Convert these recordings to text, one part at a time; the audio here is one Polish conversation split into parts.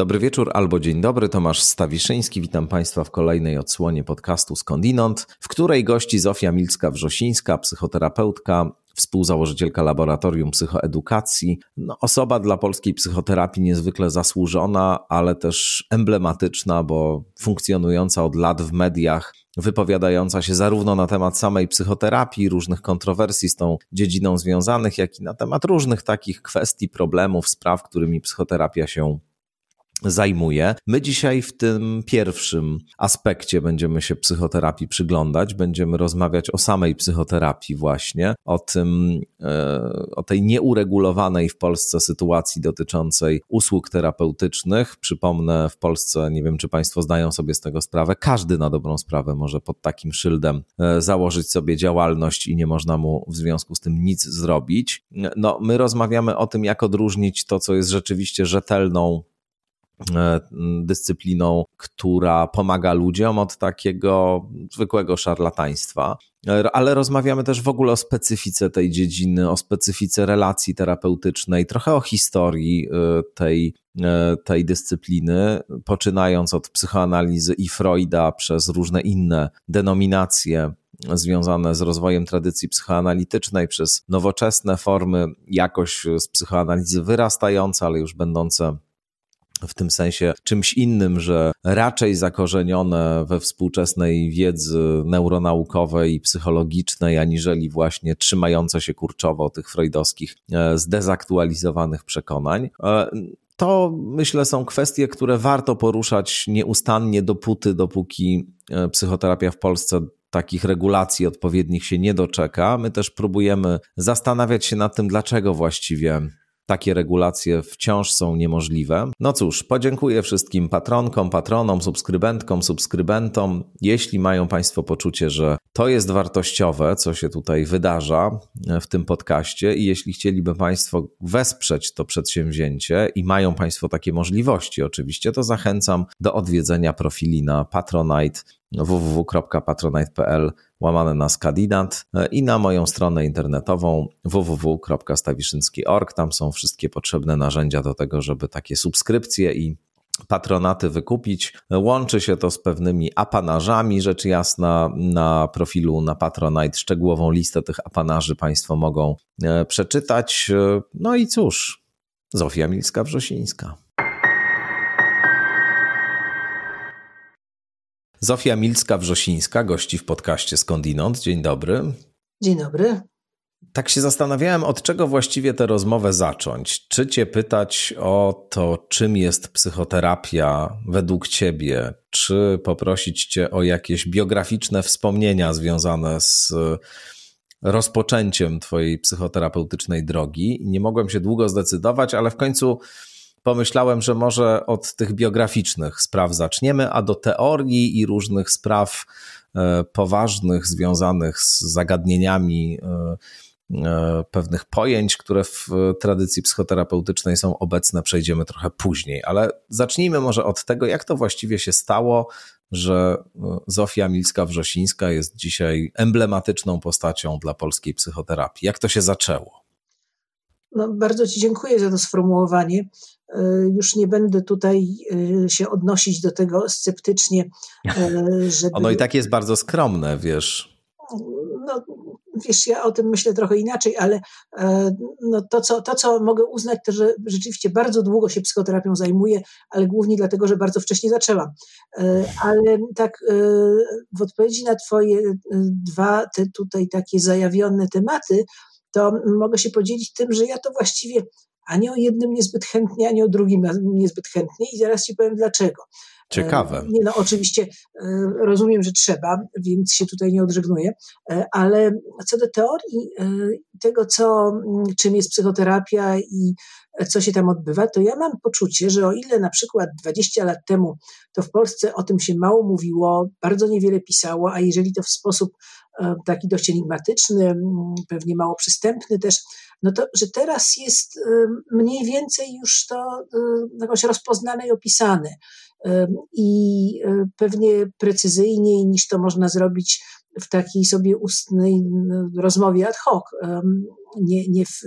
Dobry wieczór albo dzień dobry, Tomasz Stawiszyński. Witam Państwa w kolejnej odsłonie podcastu Skądinąd, w której gości Zofia Milska-Wrzosińska, psychoterapeutka, współzałożycielka Laboratorium Psychoedukacji. No, osoba dla polskiej psychoterapii niezwykle zasłużona, ale też emblematyczna, bo funkcjonująca od lat w mediach, wypowiadająca się zarówno na temat samej psychoterapii, różnych kontrowersji z tą dziedziną związanych, jak i na temat różnych takich kwestii, problemów, spraw, którymi psychoterapia się zajmuje. My dzisiaj w tym pierwszym aspekcie będziemy się psychoterapii przyglądać, będziemy rozmawiać o samej psychoterapii właśnie, o tym, e, o tej nieuregulowanej w Polsce sytuacji dotyczącej usług terapeutycznych. Przypomnę, w Polsce, nie wiem czy Państwo zdają sobie z tego sprawę, każdy na dobrą sprawę może pod takim szyldem e, założyć sobie działalność i nie można mu w związku z tym nic zrobić. No, my rozmawiamy o tym, jak odróżnić to, co jest rzeczywiście rzetelną dyscypliną, która pomaga ludziom od takiego zwykłego szarlataństwa. E, ale rozmawiamy też w ogóle o specyfice tej dziedziny, o specyfice relacji terapeutycznej, trochę o historii e, tej, tej dyscypliny, poczynając od psychoanalizy i Freuda przez różne inne denominacje związane z rozwojem tradycji psychoanalitycznej, przez nowoczesne formy, jakoś z psychoanalizy wyrastające, ale już będące w tym sensie czymś innym, że raczej zakorzenione we współczesnej wiedzy neuronaukowej i psychologicznej, aniżeli właśnie trzymające się kurczowo tych freudowskich, e, zdezaktualizowanych przekonań. E, to myślę są kwestie, które warto poruszać nieustannie dopóty, dopóki e, psychoterapia w Polsce takich regulacji odpowiednich się nie doczeka. My też próbujemy zastanawiać się nad tym, dlaczego właściwie takie regulacje wciąż są niemożliwe. No cóż, podziękuję wszystkim patronkom, patronom, subskrybentkom, subskrybentom. Jeśli mają Państwo poczucie, że to jest wartościowe, co się tutaj wydarza w tym podcaście, i jeśli chcieliby Państwo wesprzeć to przedsięwzięcie i mają Państwo takie możliwości, oczywiście, to zachęcam do odwiedzenia profili na Patronite www.patronite.pl łamane na skadinat e, i na moją stronę internetową www.stawiszynski.org. Tam są wszystkie potrzebne narzędzia do tego, żeby takie subskrypcje i patronaty wykupić. Łączy się to z pewnymi apanażami, rzecz jasna, na profilu na Patronite szczegółową listę tych apanaży Państwo mogą e, przeczytać. E, no i cóż, Zofia Milska-Wrzosińska. Zofia Milska-Wrzosińska gości w podcaście Skądinąd. Dzień dobry. Dzień dobry. Tak się zastanawiałem, od czego właściwie tę rozmowę zacząć. Czy cię pytać o to, czym jest psychoterapia według ciebie, czy poprosić cię o jakieś biograficzne wspomnienia związane z rozpoczęciem twojej psychoterapeutycznej drogi. Nie mogłem się długo zdecydować, ale w końcu pomyślałem, że może od tych biograficznych spraw zaczniemy, a do teorii i różnych spraw e, poważnych związanych z zagadnieniami e, e, pewnych pojęć, które w tradycji psychoterapeutycznej są obecne, przejdziemy trochę później. Ale zacznijmy może od tego, jak to właściwie się stało, że Zofia Milska-Wrzosińska jest dzisiaj emblematyczną postacią dla polskiej psychoterapii. Jak to się zaczęło? No, bardzo Ci dziękuję za to sformułowanie. E, już nie będę tutaj e, się odnosić do tego sceptycznie. E, żeby... Ono i tak jest bardzo skromne, wiesz. No, wiesz, ja o tym myślę trochę inaczej, ale no, to, co, to, co mogę uznać, to, że rzeczywiście bardzo długo się psychoterapią zajmuję, ale głównie dlatego, że bardzo wcześnie zaczęłam. Ale tak w odpowiedzi na Twoje dwa te tutaj takie zajawione tematy, to mogę się podzielić tym, że ja to właściwie ani o jednym niezbyt chętnie, ani o drugim niezbyt chętnie i zaraz ci powiem dlaczego. Ciekawe. E, nie, no oczywiście e, rozumiem, że trzeba, więc się tutaj nie odżegnuję, e, ale co do teorii tego, co, czym jest psychoterapia i co się tam odbywa, to ja mam poczucie, że o ile na przykład 20 lat temu to w Polsce o tym się mało mówiło, bardzo niewiele pisało, a jeżeli to w sposób taki dość enigmatyczny, pewnie mało przystępny też, no to, że teraz jest mniej więcej już to jakoś rozpoznane i opisane. I e, pewnie precyzyjniej niż to można zrobić w takiej sobie ustnej rozmowie ad hoc, nie, nie w,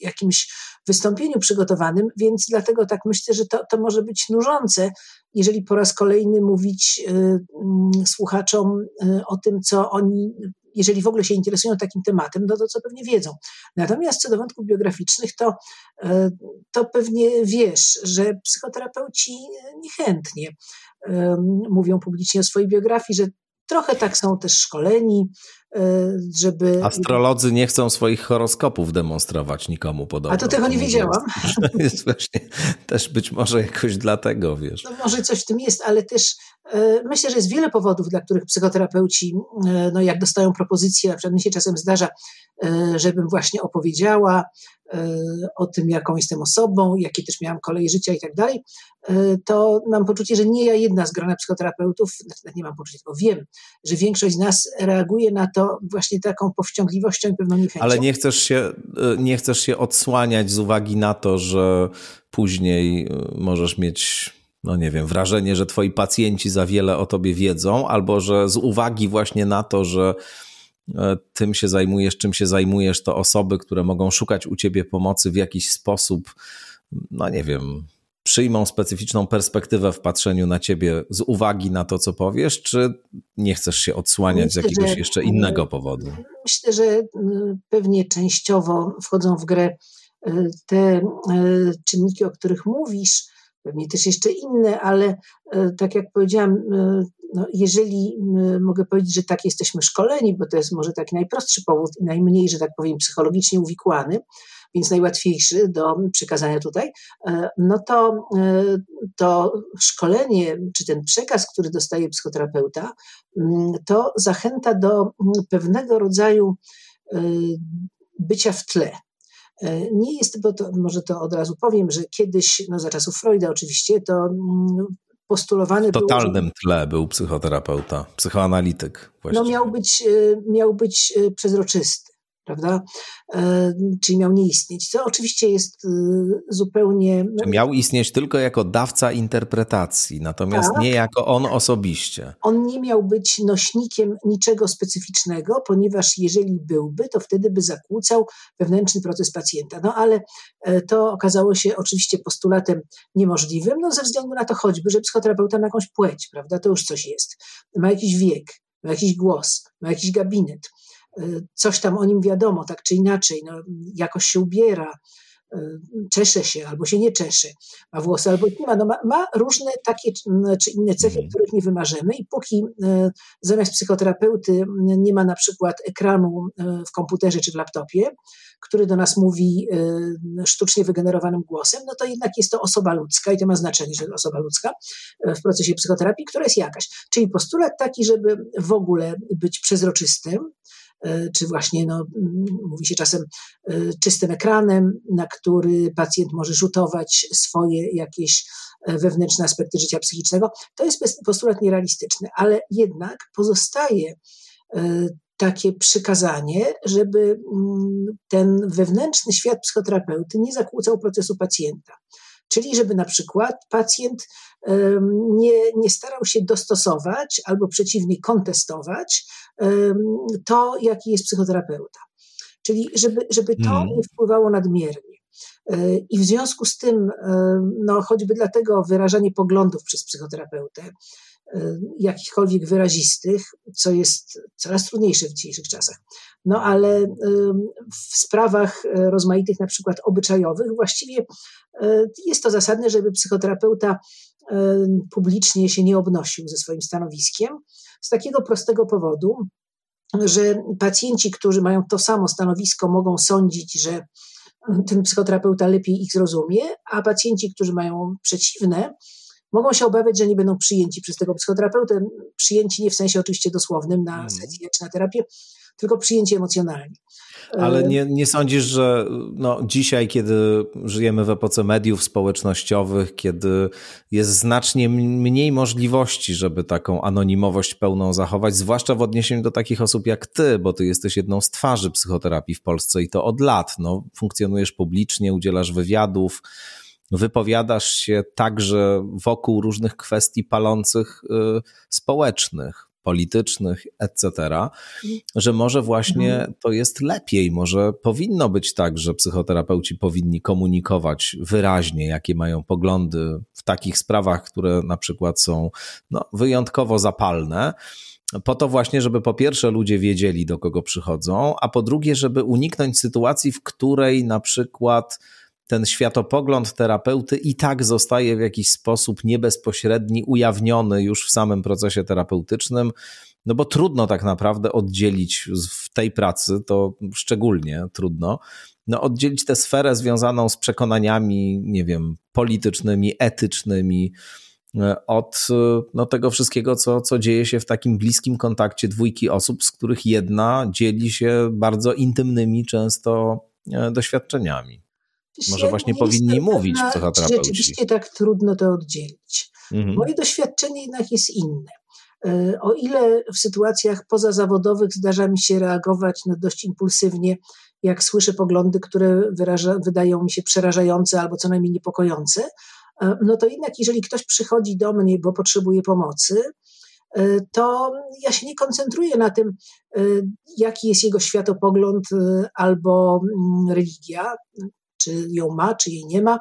jakimś wystąpieniu przygotowanym, więc dlatego tak myślę, że to, to może być nużące, jeżeli po raz kolejny mówić y, y, słuchaczom y, o tym, co oni jeżeli w ogóle się interesują takim tematem, no to co pewnie wiedzą. Natomiast co do wątków biograficznych, to, e, to pewnie wiesz, że psychoterapeuci niechętnie mówią publicznie o swojej biografii, że trochę tak są też szkoleni, żeby. Astrolodzy nie chcą swoich horoskopów demonstrować nikomu podobno. A to tego nie wiedziałam. Jest, jest właśnie też być może jakoś dlatego, wiesz. No może coś w tym jest, ale też e, myślę, że jest wiele powodów, dla których psychoterapeuci, e, no jak dostają propozycję, na przykład mi się czasem zdarza, żebym właśnie opowiedziała o tym, jaką jestem osobą, jakie też miałam kolej życia i tak dalej, to mam poczucie, że nie ja jedna z grona psychoterapeutów, nie mam poczucia, tylko wiem, że większość z nas reaguje na to właśnie taką powściągliwością i pewną niechęcią. Ale nie chcesz się, nie chcesz się odsłaniać z uwagi na to, że później y, możesz mieć no nie wiem, wrażenie, że twoi pacjenci za wiele o tobie wiedzą, albo że z uwagi właśnie na to, że e, tym się zajmujesz, czym się zajmujesz, to osoby, które mogą szukać u ciebie pomocy w jakiś sposób, no nie wiem, przyjmą specyficzną perspektywę w patrzeniu na ciebie z uwagi na to, co powiesz, czy nie chcesz się odsłaniać myślę, z jakiegoś że, jeszcze innego powodu? Myślę, że y, pewnie częściowo wchodzą w grę y, te y, czynniki, o których mówisz, pewnie też jeszcze inne, ale tak jak powiedziałam, no jeżeli mogę powiedzieć, że tak jesteśmy szkoleni, bo to jest może taki najprostszy powód i najmniej, że tak powiem, psychologicznie uwikłany, więc najłatwiejszy do przekazania tutaj, e, no to e, to szkolenie, czy ten przekaz, który dostaje psychoterapeuta, mm, to zachęta do mm, pewnego rodzaju e, bycia w tle. Nie jest, bo to, może to od razu powiem, że kiedyś, no za czasów Freuda oczywiście, to mm, postulowany W totalnym tle był psychoterapeuta, psychoanalityk. Właściwie. No miał być, miał być przezroczysty prawda? E, czyli miał nie istnieć, co oczywiście jest y, zupełnie. Miał istnieć tylko jako dawca interpretacji, natomiast tak. nie jako on osobiście. On nie miał być nośnikiem niczego specyficznego, ponieważ jeżeli byłby, to wtedy by zakłócał wewnętrzny proces pacjenta. No ale e, to okazało się oczywiście postulatem niemożliwym, no ze względu na to choćby, że psychoterapeuta ma jakąś płeć, prawda? To już coś jest. Ma jakiś wiek, ma jakiś głos, ma jakiś gabinet coś tam o nim wiadomo, tak czy inaczej, no, jakoś się ubiera, y, czesze się albo się nie czesze, ma włosy albo nie ma, no ma, ma różne takie czy inne cechy, mhm. których nie wymarzymy i póki y, zamiast psychoterapeuty nie ma na przykład ekranu y, w komputerze czy w laptopie, który do nas mówi sztucznie wygenerowanym głosem, no to jednak jest to osoba ludzka i to ma znaczenie, że osoba ludzka w procesie psychoterapii, która jest jakaś. Czyli postulat taki, żeby w ogóle być przezroczystym, czy właśnie, no, mówi się czasem, e, czystym ekranem, na który pacjent może rzutować swoje jakieś e, wewnętrzne aspekty życia psychicznego. To jest postulat nierealistyczny, ale jednak pozostaje takie przykazanie, żeby ten wewnętrzny świat psychoterapeuty nie zakłócał procesu pacjenta. Czyli żeby na przykład pacjent nie, nie starał się dostosować albo przeciwnie kontestować to, jaki jest psychoterapeuta. Czyli żeby, żeby to mm. nie wpływało nadmiernie. E, I w związku z tym, no, choćby dlatego wyrażanie poglądów przez psychoterapeutę, jakichkolwiek wyrazistych, co jest coraz trudniejsze w dzisiejszych czasach. No ale w sprawach e, rozmaitych, na przykład obyczajowych, właściwie jest to zasadne, żeby psychoterapeuta publicznie się nie obnosił ze swoim stanowiskiem, z takiego prostego powodu, że pacjenci, którzy mają to samo stanowisko, mogą sądzić, że ten psychoterapeuta lepiej ich zrozumie, a pacjenci, którzy mają przeciwne, mogą się obawiać, że nie będą przyjęci przez tego psychoterapeutę. Przyjęci nie w sensie oczywiście dosłownym na mhm. sesję czy na terapię, tylko przyjęcie emocjonalnie. Ale e, nie, nie sądzisz, że no, dzisiaj, kiedy żyjemy w epoce mediów społecznościowych, kiedy jest znacznie mniej możliwości, żeby taką anonimowość pełną zachować, zwłaszcza w odniesieniu do takich osób jak ty, bo ty jesteś jedną z twarzy psychoterapii w Polsce i to od lat. No, funkcjonujesz publicznie, udzielasz wywiadów, wypowiadasz się także wokół różnych kwestii palących y, społecznych politycznych, etc., że może właśnie mhm. to jest lepiej, może powinno być tak, że psychoterapeuci powinni komunikować wyraźnie, jakie mają poglądy w takich sprawach, które na przykład są no, wyjątkowo zapalne po to właśnie, żeby po pierwsze ludzie wiedzieli, do kogo przychodzą, a po drugie, żeby uniknąć sytuacji, w której na przykład ten światopogląd terapeuty i tak zostaje w jakiś sposób niebezpośredni, ujawniony już w samym procesie terapeutycznym, no bo trudno tak naprawdę oddzielić w tej pracy, to szczególnie trudno, no oddzielić tę sferę związaną z przekonaniami, nie wiem, politycznymi, etycznymi, e, od e, no, tego wszystkiego, co, co dzieje się w takim bliskim kontakcie dwójki osób, z których jedna dzieli się bardzo intymnymi często e, doświadczeniami. Może właśnie powinni mówić psychoterapeuci. Rzeczywiście tak trudno to oddzielić. Mhm. Moje doświadczenie jednak jest inne. E, o ile w sytuacjach pozazawodowych zdarza mi się reagować no dość impulsywnie, jak słyszę poglądy, które wyraża, wydają mi się przerażające albo co najmniej niepokojące, e, no to jednak jeżeli ktoś przychodzi do mnie, bo potrzebuje pomocy, e, to ja się nie koncentruję na tym, jaki jest jego światopogląd albo mm, religia czy ją ma, czy jej nie ma,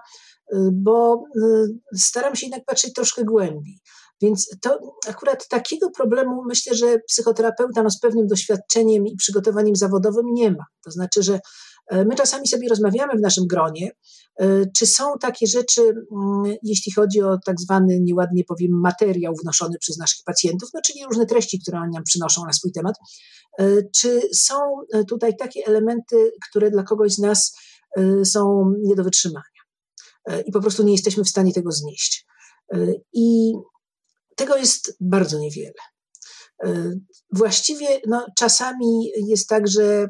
y, bo y, staram się jednak patrzeć troszkę głębiej. Więc to akurat takiego problemu myślę, że psychoterapeuta no, z pewnym doświadczeniem i przygotowaniem zawodowym nie ma. To znaczy, że e, my czasami sobie rozmawiamy w naszym gronie, czy są takie rzeczy, mm, jeśli chodzi o tak zwany, nieładnie powiem, materiał wnoszony przez naszych pacjentów, no czyli różne treści, które oni nam przynoszą na swój temat, czy są tutaj takie elementy, które dla kogoś z nas Y, są nie do wytrzymania. Y, I po prostu nie jesteśmy w stanie tego znieść. Y, I tego jest bardzo niewiele. Właściwie no, czasami jest tak, że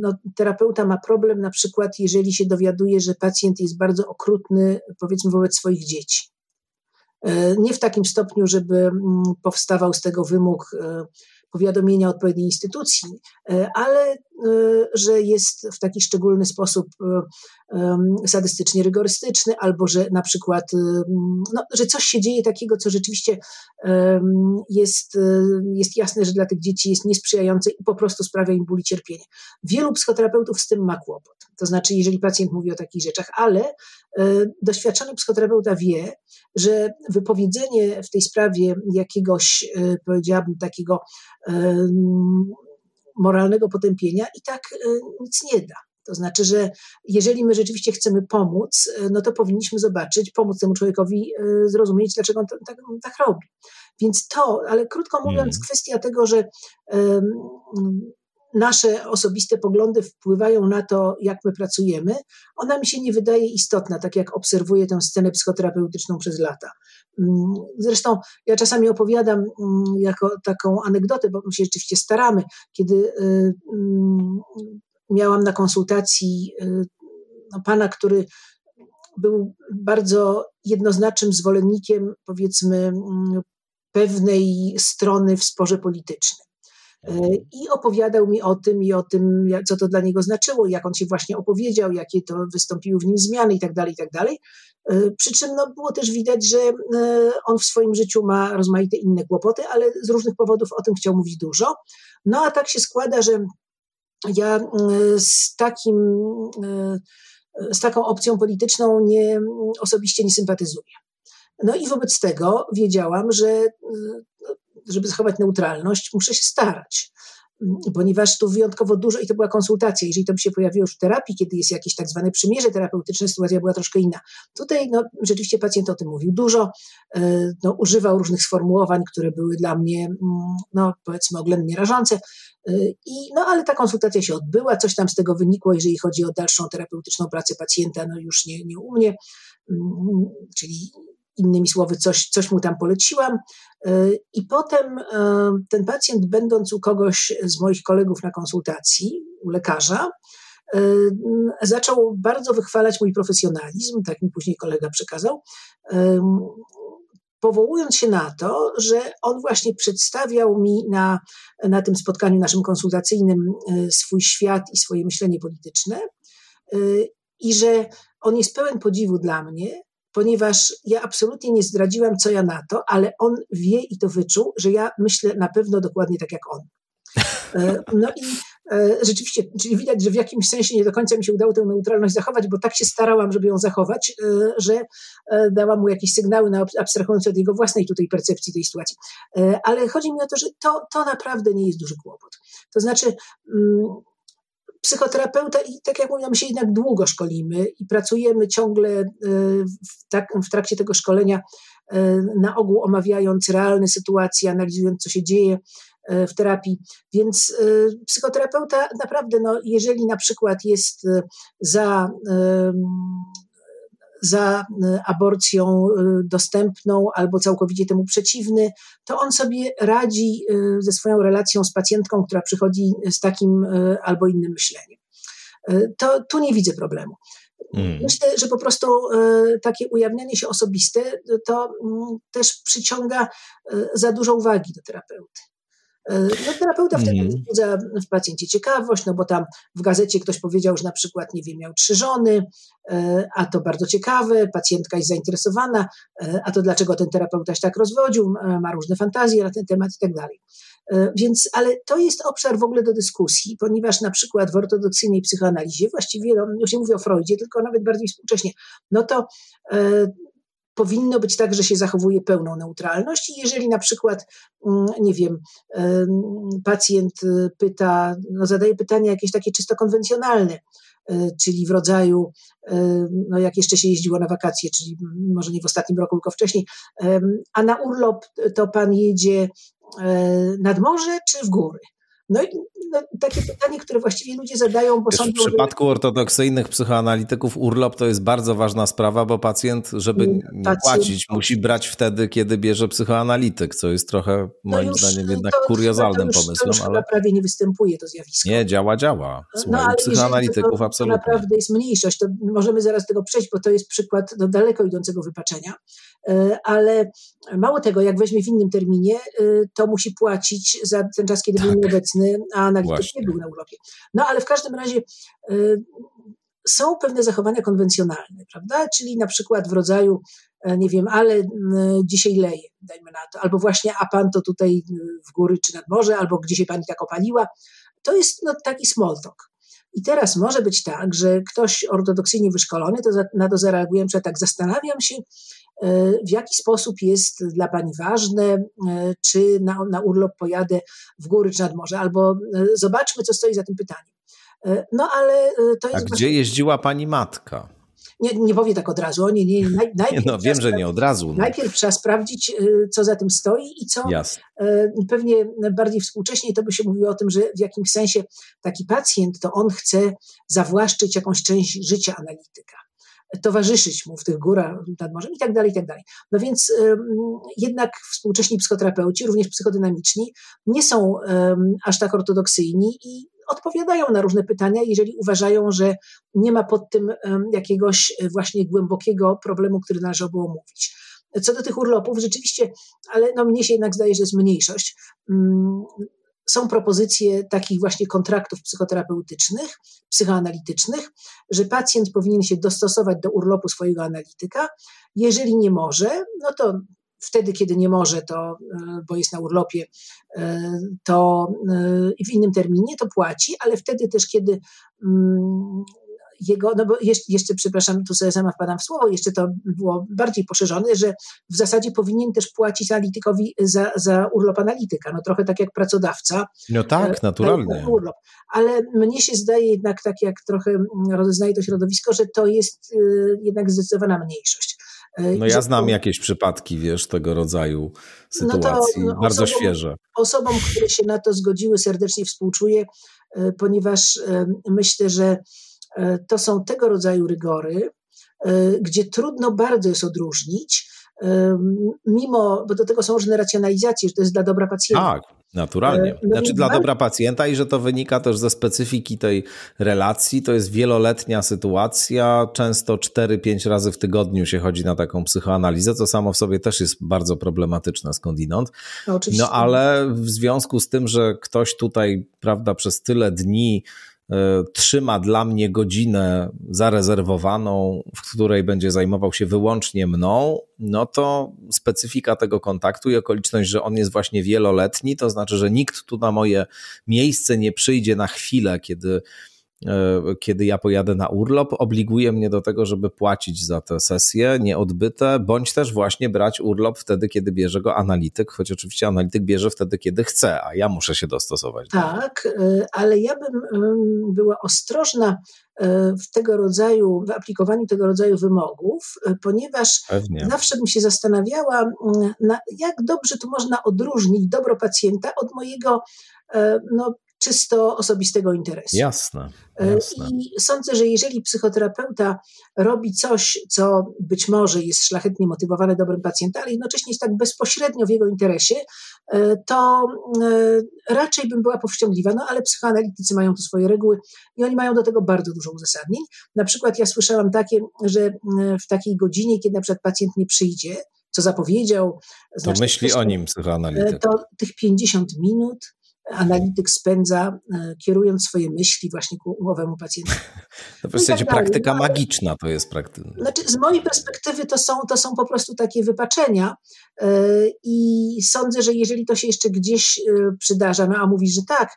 no, terapeuta ma problem, na przykład, jeżeli się dowiaduje, że pacjent jest bardzo okrutny, powiedzmy, wobec swoich dzieci. Nie w takim stopniu, żeby mm, powstawał z tego wymóg powiadomienia odpowiedniej instytucji, ale że jest w taki szczególny sposób e, sadystycznie rygorystyczny, albo że na przykład, no, że coś się dzieje takiego, co rzeczywiście jest, jest jasne, że dla tych dzieci jest niesprzyjające i po prostu sprawia im ból i cierpienie. Wielu psychoterapeutów z tym ma kłopot. To znaczy, jeżeli pacjent mówi o takich rzeczach, ale doświadczony psychoterapeuta wie, że wypowiedzenie w tej sprawie jakiegoś, powiedziałabym, takiego moralnego potępienia i tak e, nic nie da. To znaczy, że jeżeli my rzeczywiście chcemy pomóc, e, no to powinniśmy zobaczyć, pomóc temu człowiekowi e, zrozumieć, dlaczego on tak, tak robi. Więc to, ale krótko mówiąc, mm. kwestia tego, że nasze osobiste poglądy wpływają na to, jak my pracujemy, ona mi się nie wydaje istotna, tak jak obserwuję tę scenę psychoterapeutyczną przez lata. Mm, zresztą ja czasami opowiadam mm, jako taką anegdotę, bo my się rzeczywiście staramy, kiedy y, mm, miałam na konsultacji y, no, pana, który był bardzo jednoznacznym zwolennikiem, powiedzmy, pewnej strony w sporze politycznym. E, I opowiadał mi o tym i o tym, co to dla niego znaczyło, jak on się właśnie opowiedział, jakie to wystąpiły w nim zmiany i tak dalej, i tak. E, przy czym no, było też widać, że e, on w swoim życiu ma rozmaite inne kłopoty, ale z różnych powodów o tym chciał mówić dużo. No a tak się składa, że ja z takim, z taką opcją polityczną nie, osobiście nie sympatyzuję. No i wobec tego wiedziałam, że żeby zachować neutralność, muszę się starać. Ponieważ tu wyjątkowo dużo, i to była konsultacja, jeżeli to by się pojawiło już w terapii, kiedy jest jakieś tak zwane przymierze terapeutyczne, sytuacja była troszkę inna. Tutaj no, rzeczywiście pacjent o tym mówił dużo, e, no, używał różnych sformułowań, które były dla mnie, mm, no, powiedzmy, oględnie rażące. E, I, no, ale ta konsultacja się odbyła, coś tam z tego wynikło, jeżeli chodzi o dalszą terapeutyczną pracę pacjenta, no już nie, nie u mnie, mm, czyli innymi słowy, coś, coś mu tam poleciłam. E, I potem e, ten pacjent, będąc u kogoś z moich kolegów na konsultacji, u lekarza, e, zaczął bardzo wychwalać mój profesjonalizm, tak mi później kolega przekazał, powołując się na to, że on właśnie przedstawiał mi na, na tym spotkaniu naszym konsultacyjnym swój świat i swoje myślenie polityczne i że on jest pełen podziwu dla mnie, ponieważ ja absolutnie nie zdradziłam, co ja na to, ale on wie i to wyczuł, że ja myślę na pewno dokładnie tak jak on. E, no i e, rzeczywiście, czyli widać, że w jakimś sensie nie do końca mi się udało tę neutralność zachować, bo tak się starałam, żeby ją zachować, e, że dałam mu jakieś sygnały, na abstrahując od jego własnej tutaj percepcji tej sytuacji. Ale chodzi mi o to, że to, to naprawdę nie jest duży kłopot. To znaczy, mm, psychoterapeuta i tak jak mówiłam, się jednak długo szkolimy i pracujemy ciągle w, tak, w trakcie tego szkolenia, na ogół omawiając realne sytuacje, analizując, co się dzieje E, w terapii. Więc e, psychoterapeuta naprawdę, no, jeżeli na przykład jest e, za, za aborcją dostępną albo całkowicie temu przeciwny, to on sobie radzi ze swoją relacją z pacjentką, która przychodzi z takim albo innym myśleniem. To tu nie widzę problemu. Mm. Myślę, że po prostu takie ujawnianie się osobiste to mm, też przyciąga za dużo uwagi do terapeuty. E, no, terapeuta wtedy mm. wzbudza w pacjencie ciekawość, no bo tam w gazecie ktoś powiedział, że na przykład, nie wiem, miał trzy żony, e, a to bardzo ciekawe, pacjentka jest zainteresowana, e, a to dlaczego ten terapeuta się tak rozwodził, ma różne fantazje na ten temat i tak dalej. Więc, ale to jest obszar w ogóle do dyskusji, ponieważ na przykład w ortodoksyjnej psychoanalizie, właściwie, no, już nie mówię o Freudzie, tylko nawet bardziej współcześnie, no to powinno być tak, że się zachowuje pełną neutralność i jeżeli na przykład, mm, nie wiem, pacjent y, pyta, no zadaje pytania jakieś takie czysto konwencjonalne, y, czyli w rodzaju, no jak jeszcze się jeździło na wakacje, czyli może nie w ostatnim roku, tylko wcześniej, a na urlop to pan jedzie e, nad morze czy w góry? No i no, takie pytanie, które właściwie ludzie zadają, bo Wiesz, sądzą, W przypadku że... ortodoksyjnych psychoanalityków urlop to jest bardzo ważna sprawa, bo pacjent, żeby nie pacjent... płacić, musi brać wtedy, kiedy bierze psychoanalityk, co jest trochę no moim już, zdaniem jednak to, kuriozalnym to już, pomysłem. To już ale prawie nie występuje to zjawisko. Nie, działa, działa. No, Słuchaj, no, ale psychoanalityków to, absolutnie. To naprawdę jest mniejszość, to możemy zaraz tego przejść, bo to jest przykład do daleko idącego wypaczenia, ale mało tego, jak weźmie w innym terminie, e, to musi płacić za ten czas, kiedy tak. był nieobecny a analityk nie był na urlopie. No ale w każdym razie y, są pewne zachowania konwencjonalne, prawda? Czyli na przykład w rodzaju, e, nie wiem, ale dzisiaj leje, dajmy na to, albo właśnie, a pan to tutaj w góry czy nad morze, albo gdzie się pani tak opaliła. To jest no, taki small talk. I teraz może być tak, że ktoś ortodoksyjnie wyszkolony to na to zareaguje, że tak zastanawiam się, E, w jaki sposób jest dla Pani ważne, e, czy na, na urlop pojadę w góry czy nad morze, albo e, zobaczmy, co stoi za tym pytaniem. No ale to jest. A gdzie jeździła Pani matka? Nie, nie powie tak od razu. Nie, nie, najpierw nie, no, wiem, że nie od razu. No. Najpierw trzeba sprawdzić, co za tym stoi i co Jasne. pewnie bardziej współcześnie to by się mówiło o tym, że w jakimś sensie taki pacjent to on chce zawłaszczyć jakąś część życia analityka towarzyszyć mu w tych górach nad morzem i tak dalej, i tak dalej. No więc jednak współcześni psychoterapeuci, również psychodynamiczni, nie są aż tak ortodoksyjni i odpowiadają na różne pytania, jeżeli uważają, że nie ma pod tym jakiegoś właśnie głębokiego problemu, który należy było omówić. Co do tych urlopów, rzeczywiście, ale no mnie się jednak zdaje, że jest mniejszość są propozycje takich właśnie kontraktów psychoterapeutycznych, psychoanalitycznych, że pacjent powinien się dostosować do urlopu swojego analityka. Jeżeli nie może, no to wtedy, kiedy nie może, to, e, bo jest na urlopie, e, to e, w innym terminie to płaci, ale wtedy też, kiedy mm, jego, no bo jeszcze, jeszcze, przepraszam, tu sobie sama wpadam w słowo, jeszcze to było bardziej poszerzone, że w zasadzie powinien też płacić analitykowi za, za urlop analityka, no trochę tak jak pracodawca. No tak, naturalnie. Urlop. Ale mnie się zdaje jednak tak, jak trochę rozeznaje to środowisko, że to jest jednak zdecydowana mniejszość. E, no ja znam jakieś przypadki, wiesz, tego rodzaju sytuacji, no to, bardzo osobom, świeże. Osobom, które się na to zgodziły, serdecznie współczuję, ponieważ myślę, że E, to są tego rodzaju rygory, e, gdzie trudno bardzo jest odróżnić, e, mimo, bo do tego są różne racjonalizacje, że to jest dla dobra pacjenta. Tak, naturalnie. No znaczy dla dobra pacjenta i że to wynika też ze specyfiki tej relacji. To jest wieloletnia sytuacja, często 4-5 razy w tygodniu się chodzi na taką psychoanalizę, co samo w sobie też jest bardzo problematyczne skądinąd. No, no ale w związku z tym, że ktoś tutaj, prawda, przez tyle dni trzyma dla mnie godzinę zarezerwowaną, w której będzie zajmował się wyłącznie mną, no to specyfika tego kontaktu i okoliczność, że on jest właśnie wieloletni, to znaczy, że nikt tu na moje miejsce nie przyjdzie na chwilę, kiedy E, kiedy ja pojadę na urlop, obliguje mnie do tego, żeby płacić za te sesje nieodbyte, bądź też właśnie brać urlop wtedy, kiedy bierze go analityk, choć oczywiście analityk bierze wtedy, kiedy chce, a ja muszę się dostosować. Tak, e, ale ja bym była ostrożna e, w tego rodzaju, w aplikowaniu tego rodzaju wymogów, ponieważ Pewnie. zawsze bym się zastanawiała, na, jak dobrze tu można odróżnić dobro pacjenta od mojego no, czysto osobistego interesu. Jasne, e, jasne. I sądzę, że jeżeli psychoterapeuta robi coś, co być może jest szlachetnie motywowane dobrem pacjenta, ale jednocześnie jest tak bezpośrednio w jego interesie, e, to e, raczej bym była powściągliwa. No ale psychoanalitycy mają tu swoje reguły i oni mają do tego bardzo dużo uzasadnień. Na przykład ja słyszałam takie, że w takiej godzinie, kiedy na przykład pacjent nie przyjdzie, co zapowiedział. To myśli o nim psychoanalityk. To tych 50 minut analityk spędza, e, kierując swoje myśli właśnie ku owemu pacjentowi. To w no zasadzie tak praktyka no, magiczna to jest praktyka. Znaczy, z mojej perspektywy to są, to są po prostu takie wypaczenia e, i sądzę, że jeżeli to się jeszcze gdzieś e, przydarza, no a mówisz, że tak,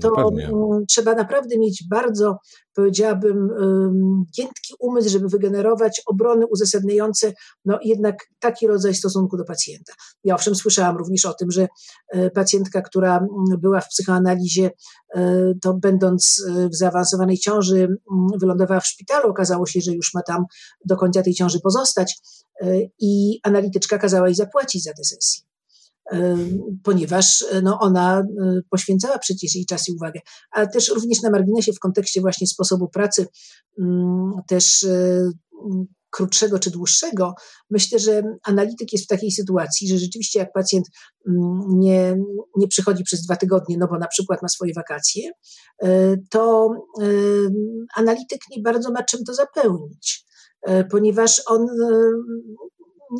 to no trzeba naprawdę mieć bardzo powiedziałabym, giętki umysł, żeby wygenerować obrony uzasadniające no, jednak taki rodzaj stosunku do pacjenta. Ja owszem słyszałam również o tym, że pacjentka, która była w psychoanalizie, e, to będąc e, w zaawansowanej ciąży, wylądowała w szpitalu, okazało się, że już ma tam do końca tej ciąży pozostać i analityczka kazała jej zapłacić za tę sesję ponieważ no, ona poświęcała przecież jej czas i uwagę, ale też również na marginesie w kontekście właśnie sposobu pracy, też krótszego czy dłuższego, myślę, że analityk jest w takiej sytuacji, że rzeczywiście jak pacjent nie, nie przychodzi przez dwa tygodnie, no bo na przykład ma swoje wakacje, to analityk nie bardzo ma czym to zapełnić, ponieważ on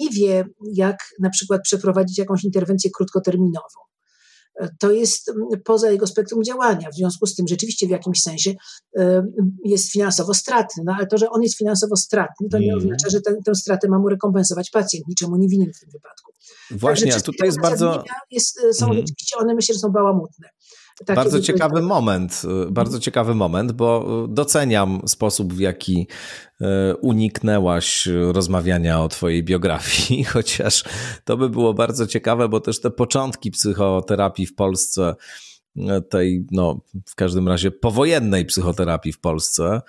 nie wie, jak na przykład przeprowadzić jakąś interwencję krótkoterminową. To jest mm, poza jego spektrum działania. W związku z tym rzeczywiście w jakimś sensie jest finansowo stratny, no ale to, że on jest finansowo stratny, to nie mm. oznacza, że tę, tę stratę ma mu rekompensować pacjent, niczemu nie winien w tym wypadku. Właśnie, a tutaj jest bardzo... Jest, są hmm. rzeczywiście, one myślę, że są bałamutne. Bardzo ciekawy moment, y, bardzo ciekawy moment, bo doceniam sposób, w jaki y, uniknęłaś rozmawiania o twojej biografii, chociaż to by było bardzo ciekawe, bo też te początki psychoterapii w Polsce, y, tej, no, w każdym razie powojennej psychoterapii w Polsce,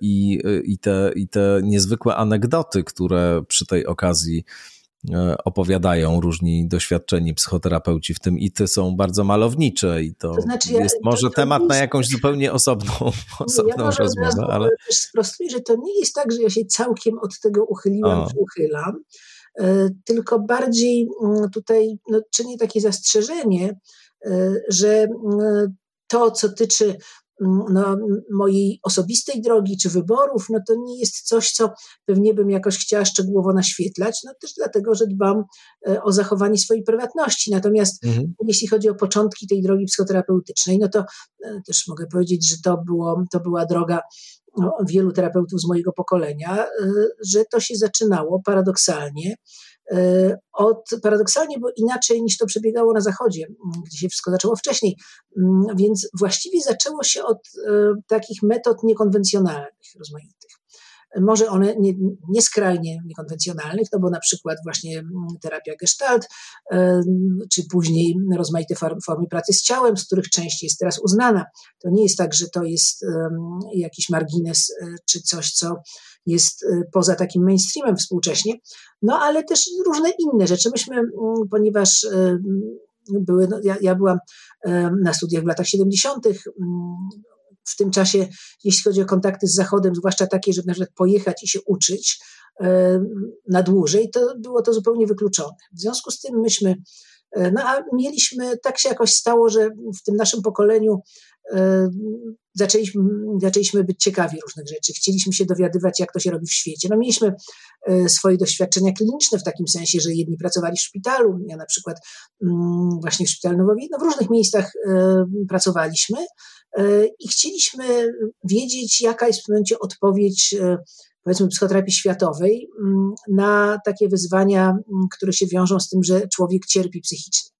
i, i, te, i te niezwykłe anegdoty, które przy tej okazji opowiadają różni doświadczeni psychoterapeuci, w tym i ty są bardzo malownicze i to, to znaczy ja, jest może to, to temat jest... na jakąś zupełnie osobną, osobną ja rozmowę. Ale też sprostuję, że to nie jest tak, że ja się całkiem od tego uchyliłam, uchylam, e, tylko bardziej mm, tutaj no, czynię takie zastrzeżenie, e, że mm, to, co tyczy no, mojej osobistej drogi czy wyborów, no to nie jest coś, co pewnie bym jakoś chciała szczegółowo naświetlać, no też dlatego, że dbam e, o zachowanie swojej prywatności. Natomiast mhm. jeśli chodzi o początki tej drogi psychoterapeutycznej, no to e, też mogę powiedzieć, że to, było, to była droga no, wielu terapeutów z mojego pokolenia, e, że to się zaczynało paradoksalnie od, paradoksalnie, bo inaczej niż to przebiegało na Zachodzie, gdzie się wszystko zaczęło wcześniej. Więc właściwie zaczęło się od e, takich metod niekonwencjonalnych, rozmaitych. Może one nie, nie skrajnie niekonwencjonalnych, no bo na przykład właśnie terapia gestalt, e, czy później rozmaite formy pracy z ciałem, z których część jest teraz uznana. To nie jest tak, że to jest jakiś margines, czy coś, co jest y, poza takim mainstreamem współcześnie, no ale też różne inne rzeczy. Myśmy, mm, ponieważ y, były, no, ja, ja byłam na studiach w latach 70., mm, w tym czasie, jeśli chodzi o kontakty z Zachodem, zwłaszcza takie, żeby na przykład pojechać i się uczyć na dłużej, to było to zupełnie wykluczone. W związku z tym myśmy No a mieliśmy, tak się jakoś stało, że w tym naszym pokoleniu zaczęliśmy, zaczęliśmy być ciekawi różnych rzeczy. Chcieliśmy się dowiadywać, jak to się robi w świecie. No, mieliśmy e, swoje doświadczenia kliniczne w takim sensie, że jedni pracowali w szpitalu, ja na przykład mm, właśnie w szpitalu Nowowi, no w różnych miejscach e, pracowaliśmy e, i chcieliśmy wiedzieć, jaka jest w tym momencie odpowiedź powiedzmy psychoterapii światowej mm, na takie wyzwania, mm, które się wiążą z tym, że człowiek cierpi psychicznie.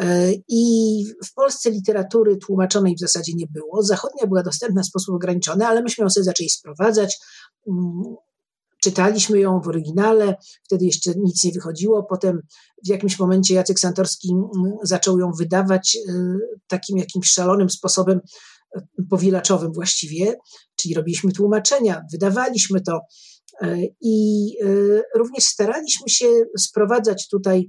E, I w Polsce literatury tłumaczonej w zasadzie nie było. Zachodnia była dostępna w sposób ograniczony, ale myśmy ją sobie zaczęli sprowadzać. Mm, czytaliśmy ją w oryginale, wtedy jeszcze nic nie wychodziło. Potem w jakimś momencie Jacek Santorski zaczął ją wydawać e, takim jakimś szalonym sposobem powielaczowym właściwie, czyli robiliśmy tłumaczenia, wydawaliśmy to. I również staraliśmy się sprowadzać tutaj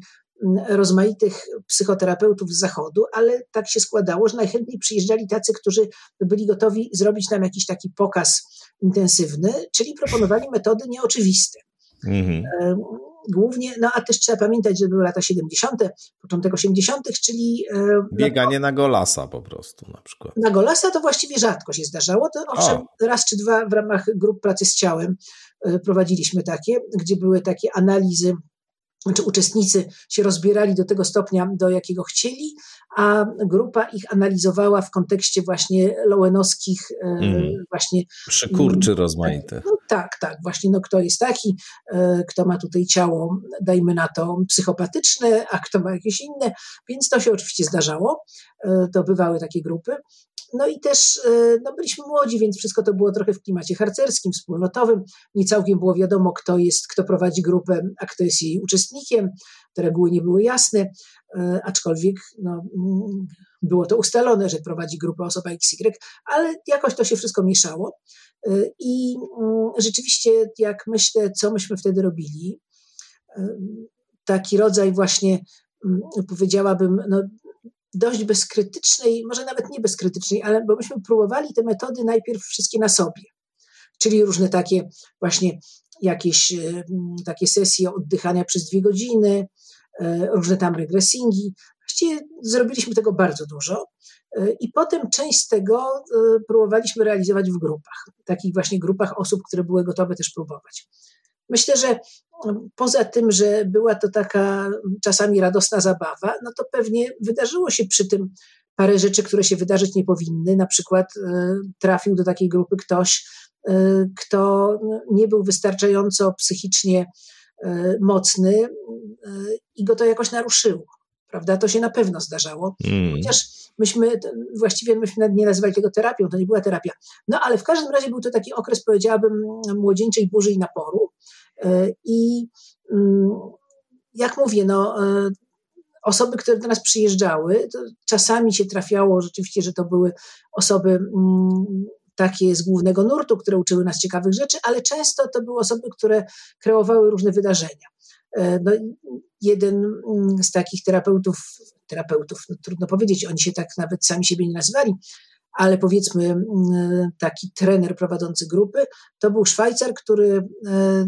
rozmaitych psychoterapeutów z zachodu, ale tak się składało, że najchętniej przyjeżdżali tacy, którzy byli gotowi zrobić nam jakiś taki pokaz intensywny, czyli proponowali metody nieoczywiste. Mhm. Głównie, no a też trzeba pamiętać, że były lata 70., początek 80., czyli. Bieganie na Golasa po prostu na przykład. Na Golasa to właściwie rzadko się zdarzało. To owszem, o. raz czy dwa w ramach grup pracy z ciałem e, prowadziliśmy takie, gdzie były takie analizy znaczy uczestnicy się rozbierali do tego stopnia, do jakiego chcieli, a grupa ich analizowała w kontekście właśnie lowenowskich mm. właśnie... Przykurczy mm, rozmaite. No, tak, tak, właśnie no, kto jest taki, e, kto ma tutaj ciało, dajmy na to, psychopatyczne, a kto ma jakieś inne, więc to się oczywiście zdarzało, e, to bywały takie grupy. No i też e, no byliśmy młodzi, więc wszystko to było trochę w klimacie harcerskim, wspólnotowym. Nie całkiem było wiadomo, kto jest, kto prowadzi grupę, a kto jest jej uczestnikiem. Te reguły nie były jasne, e, aczkolwiek no, mm, było to ustalone, że prowadzi grupę osoba XY, ale jakoś to się wszystko mieszało. E, I mm, rzeczywiście, jak myślę, co myśmy wtedy robili, taki rodzaj właśnie, mm, powiedziałabym, no, dość bezkrytycznej, może nawet nie bezkrytycznej, ale bo myśmy próbowali te metody najpierw wszystkie na sobie. Czyli różne takie właśnie jakieś e, takie sesje oddychania przez dwie godziny, e, różne tam regresingi. Właściwie zrobiliśmy tego bardzo dużo. E, I potem część z tego próbowaliśmy realizować w grupach, takich właśnie grupach osób, które były gotowe też próbować. Myślę, że poza tym, że była to taka czasami radosna zabawa, no to pewnie wydarzyło się przy tym parę rzeczy, które się wydarzyć nie powinny. Na przykład e, trafił do takiej grupy ktoś, e, kto nie był wystarczająco psychicznie e, mocny i go to jakoś naruszyło. Prawda? To się na pewno zdarzało. Mm. Chociaż myśmy, właściwie myśmy nie nazywali tego terapią, to nie była terapia. No ale w każdym razie był to taki okres, powiedziałabym, młodzieńczej burzy i naporu. I mm, jak mówię, no, osoby, które do nas przyjeżdżały, czasami się trafiało rzeczywiście, że to były osoby mm, takie z głównego nurtu, które uczyły nas ciekawych rzeczy, ale często to były osoby, które kreowały różne wydarzenia. E, no, jeden mm, z takich terapeutów, terapeutów, no, trudno powiedzieć, oni się tak nawet sami siebie nie nazywali, ale powiedzmy mm, taki trener prowadzący grupy, to był Szwajcar, który e,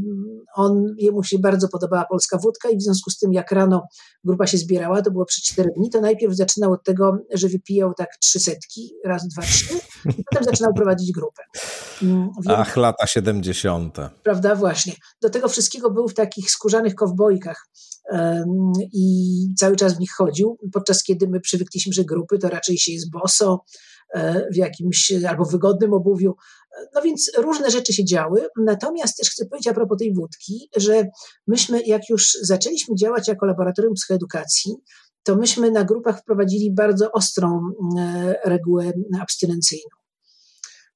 on, jemu się bardzo podobała polska wódka i w związku z tym jak rano grupa się zbierała, to było przez cztery dni, to najpierw zaczynał od tego, że wypijał tak trzy setki, raz, dwa, trzy i potem zaczynał prowadzić grupę. Mm, Ach, lata siedemdziesiąte. Prawda, właśnie. Do tego wszystkiego był w takich skórzanych kowbojkach i cały czas w nich chodził, podczas kiedy my przywykliśmy, że grupy to raczej się jest boso, E, w jakimś albo wygodnym obuwiu. No więc różne rzeczy się działy. Natomiast też chcę powiedzieć a propos tej wódki, że myśmy, jak już zaczęliśmy działać jako laboratorium psychoedukacji, to myśmy na grupach wprowadzili bardzo ostrą e, regułę abstynencyjną.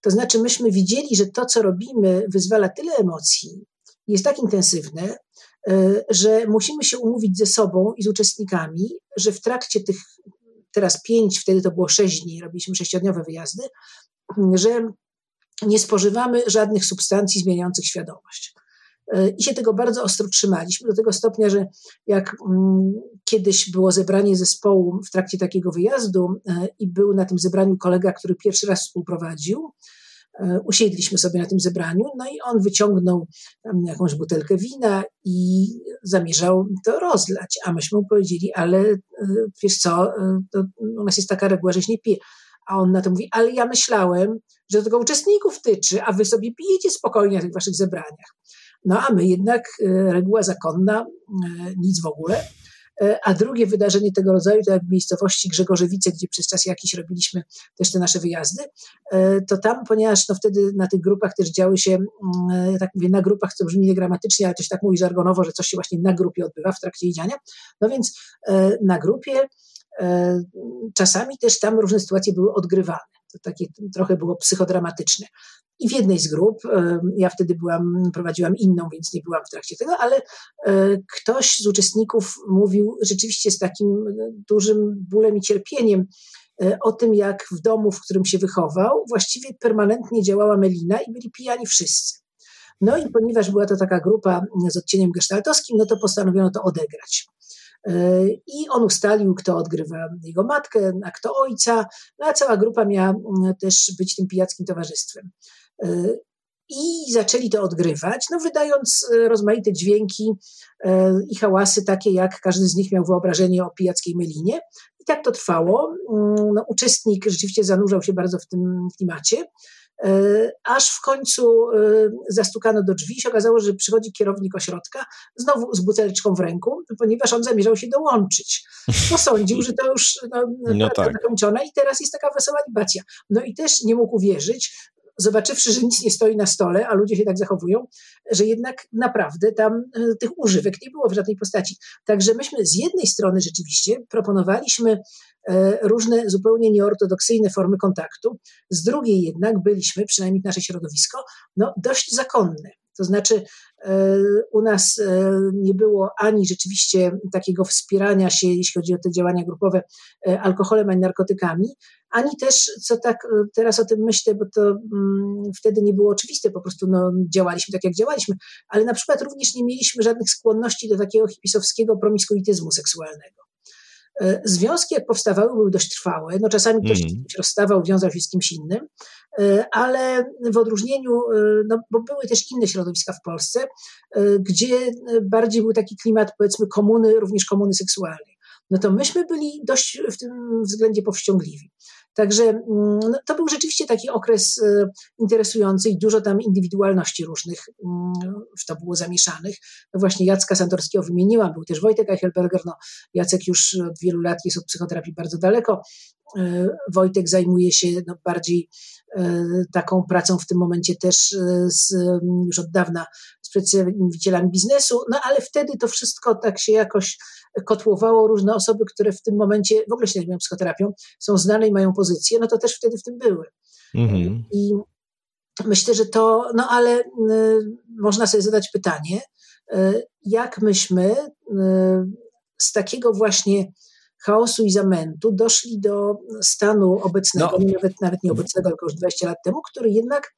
To znaczy, myśmy widzieli, że to, co robimy, wyzwala tyle emocji, jest tak intensywne, e, że musimy się umówić ze sobą i z uczestnikami, że w trakcie tych teraz pięć, wtedy to było sześć dni, robiliśmy sześciodniowe wyjazdy, że nie spożywamy żadnych substancji zmieniających świadomość. I się tego bardzo ostro trzymaliśmy, do tego stopnia, że jak mm, kiedyś było zebranie zespołu w trakcie takiego wyjazdu e, i był na tym zebraniu kolega, który pierwszy raz współprowadził, Usiedliśmy sobie na tym zebraniu, no i on wyciągnął jakąś butelkę wina i zamierzał to rozlać, a myśmy mu powiedzieli, ale wiesz co, u nas jest taka reguła, żeś nie pije. A on na to mówi, ale ja myślałem, że to tylko uczestników tyczy, a wy sobie pijecie spokojnie na tych waszych zebraniach. No a my jednak, e, reguła zakonna, e, nic w ogóle. E, a drugie wydarzenie tego rodzaju, to w miejscowości Grzegorzewice, gdzie przez czas jakiś robiliśmy też te nasze wyjazdy, to tam, ponieważ no wtedy na tych grupach też działy się, mm, tak mówię, na grupach, co brzmi niegramatycznie, ale to się tak mówi żargonowo, że coś się właśnie na grupie odbywa w trakcie jedziania. No więc na grupie czasami też tam różne sytuacje były odgrywane. To takie trochę było psychodramatyczne. I w jednej z grup, ja wtedy byłam, prowadziłam inną, więc nie byłam w trakcie tego, ale e, ktoś z uczestników mówił rzeczywiście z takim e, dużym bólem i cierpieniem o tym, jak w domu, w którym się wychował, właściwie permanentnie działała melina i byli pijani wszyscy. No i ponieważ była to taka grupa z odcieniem gestaltowskim, no to postanowiono to odegrać. I on ustalił, kto odgrywa jego matkę, a kto ojca, no a cała grupa miała mm, też być tym pijackim towarzystwem. I zaczęli to odgrywać, no wydając e, rozmaite dźwięki e, i hałasy, takie jak każdy z nich miał wyobrażenie o pijackiej mylinie. I tak to trwało. Mm, no, uczestnik rzeczywiście zanurzał się bardzo w tym klimacie. E, aż w końcu e, zastukano do drzwi i się okazało, że przychodzi kierownik ośrodka znowu z buteleczką w ręku, ponieważ on zamierzał się dołączyć. Posądził, że to już no, no tak. zakończone i teraz jest taka wesoła libacja. No i też nie mógł uwierzyć, zobaczywszy, że nic nie stoi na stole, a ludzie się tak zachowują, że jednak naprawdę tam e, tych używek nie było w żadnej postaci. Także myśmy z jednej strony rzeczywiście proponowaliśmy e, różne zupełnie nieortodoksyjne formy kontaktu, z drugiej jednak byliśmy, przynajmniej nasze środowisko, no, dość zakonne. To znaczy, e, u nas nie było ani rzeczywiście takiego wspierania się, jeśli chodzi o te działania grupowe, alkoholem ani narkotykami, ani też, co tak e, teraz o tym myślę, bo to mm, wtedy nie było oczywiste, po prostu no, działaliśmy tak, jak działaliśmy, ale na przykład również nie mieliśmy żadnych skłonności do takiego hipisowskiego promiskuityzmu seksualnego. E, związki, jak powstawały, były dość trwałe. No, czasami ktoś mm. się rozstawał, wiązał się z kimś innym, e, ale w odróżnieniu, no, bo były też inne środowiska w Polsce, gdzie bardziej był taki klimat, powiedzmy, komuny, również komuny seksualnej. No to myśmy byli dość w tym względzie powściągliwi. Także mm, no, to był rzeczywiście taki okres e, interesujący i dużo tam indywidualności różnych mm, w to było zamieszanych. Właśnie Jacka Santorskiego wymieniłam, był też Wojtek Eichelberger. No, Jacek już od wielu lat jest od psychoterapii bardzo daleko. E, Wojtek zajmuje się no, bardziej e, taką pracą w tym momencie też z, już od dawna przedstawicielami biznesu, no ale wtedy to wszystko tak się jakoś kotłowało różne osoby, które w tym momencie w ogóle się zajmują psychoterapią, są znane i mają pozycję, no to też wtedy w tym były. Mhm. I myślę, że to, no ale y, można sobie zadać pytanie, y, jak myśmy y, z takiego właśnie chaosu i zamętu doszli do stanu obecnego, no. nawet, nawet nie obecnego, tylko już 20 lat temu, który jednak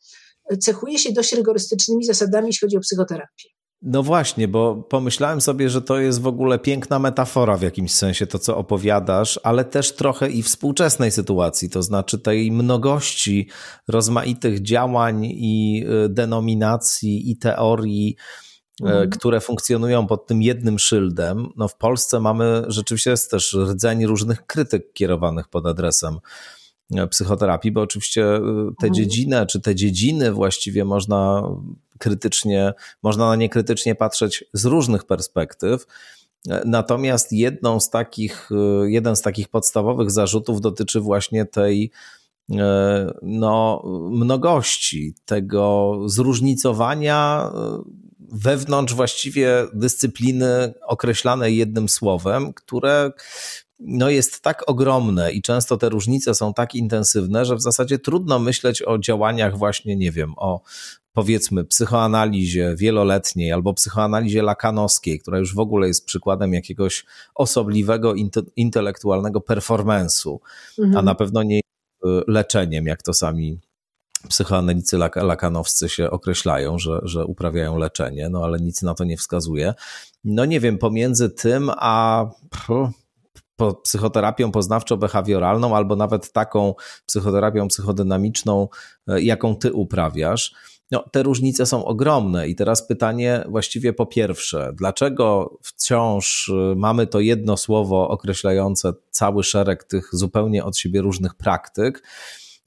cechuje się dość rygorystycznymi zasadami, jeśli chodzi o psychoterapię. No właśnie, bo pomyślałem sobie, że to jest w ogóle piękna metafora w jakimś sensie, to co opowiadasz, ale też trochę i współczesnej sytuacji, to znaczy tej mnogości rozmaitych działań i y, denominacji i teorii, y, mhm. które funkcjonują pod tym jednym szyldem. No w Polsce mamy rzeczywiście też rdzeń różnych krytyk kierowanych pod adresem psychoterapii, bo oczywiście tę mhm. dziedzinę, czy te dziedziny właściwie można krytycznie, można na nie krytycznie patrzeć z różnych perspektyw. Natomiast jedną z takich, jeden z takich podstawowych zarzutów dotyczy właśnie tej e, no, mnogości, tego zróżnicowania wewnątrz właściwie dyscypliny określanej jednym słowem, które no jest tak ogromne i często te różnice są tak intensywne, że w zasadzie trudno myśleć o działaniach właśnie, nie wiem, o powiedzmy psychoanalizie wieloletniej albo psychoanalizie lakanowskiej, która już w ogóle jest przykładem jakiegoś osobliwego intelektualnego performance'u, mhm. a na pewno nie y, leczeniem, jak to sami psychoanalicy lak lakanowscy się określają, że, że uprawiają leczenie, no ale nic na to nie wskazuje. No nie wiem, pomiędzy tym a po psychoterapią poznawczo-behawioralną albo nawet taką psychoterapią psychodynamiczną, e, jaką ty uprawiasz. No, te różnice są ogromne i teraz pytanie właściwie po pierwsze, dlaczego wciąż e, mamy to jedno słowo określające cały szereg tych zupełnie od siebie różnych praktyk?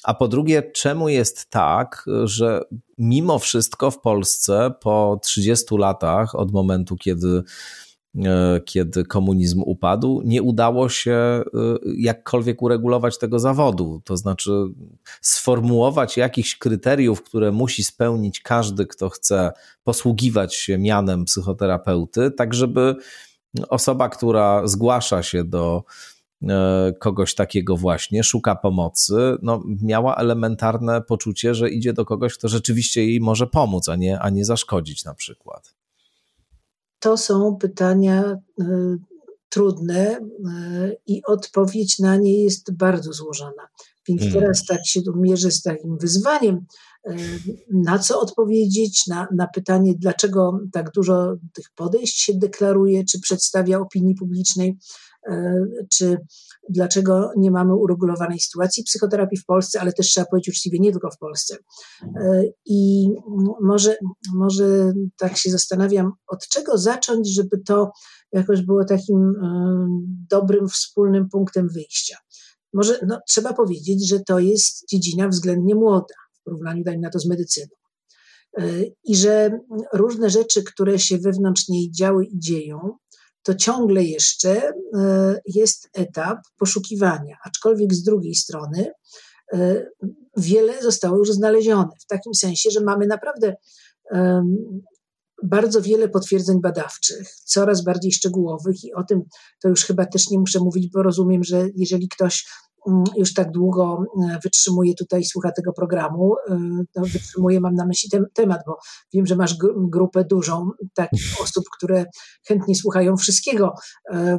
A po drugie, czemu jest tak, że mimo wszystko w Polsce po 30 latach od momentu, kiedy kiedy komunizm upadł, nie udało się e, jakkolwiek uregulować tego zawodu. To znaczy sformułować jakichś kryteriów, które musi spełnić każdy, kto chce posługiwać się mianem psychoterapeuty, tak żeby osoba, która zgłasza się do e, kogoś takiego właśnie, szuka pomocy, no, miała elementarne poczucie, że idzie do kogoś, kto rzeczywiście jej może pomóc, a nie, a nie zaszkodzić na przykład. To są pytania y, trudne y, i odpowiedź na nie jest bardzo złożona. Więc mhm. teraz tak się mierzę z takim wyzwaniem, y, na co odpowiedzieć, na, na pytanie, dlaczego tak dużo tych podejść się deklaruje, czy przedstawia opinii publicznej, czy dlaczego nie mamy uregulowanej sytuacji psychoterapii w Polsce, ale też trzeba powiedzieć uczciwie, nie tylko w Polsce. E, I może, może tak się zastanawiam, od czego zacząć, żeby to jakoś było takim e, dobrym, wspólnym punktem wyjścia. Może no, trzeba powiedzieć, że to jest dziedzina względnie młoda w porównaniu, dajmy na to, z medycyną. E, I że różne rzeczy, które się wewnątrz niej działy i dzieją, to ciągle jeszcze e, jest etap poszukiwania, aczkolwiek z drugiej strony e, wiele zostało już znalezione, w takim sensie, że mamy naprawdę bardzo wiele potwierdzeń badawczych, coraz bardziej szczegółowych i o tym to już chyba też nie muszę mówić, bo rozumiem, że jeżeli ktoś już tak długo e, wytrzymuje tutaj, słucha tego programu, e, to wytrzymuje, mam na myśli ten temat, bo wiem, że masz grupę dużą takich osób, które chętnie słuchają wszystkiego, e,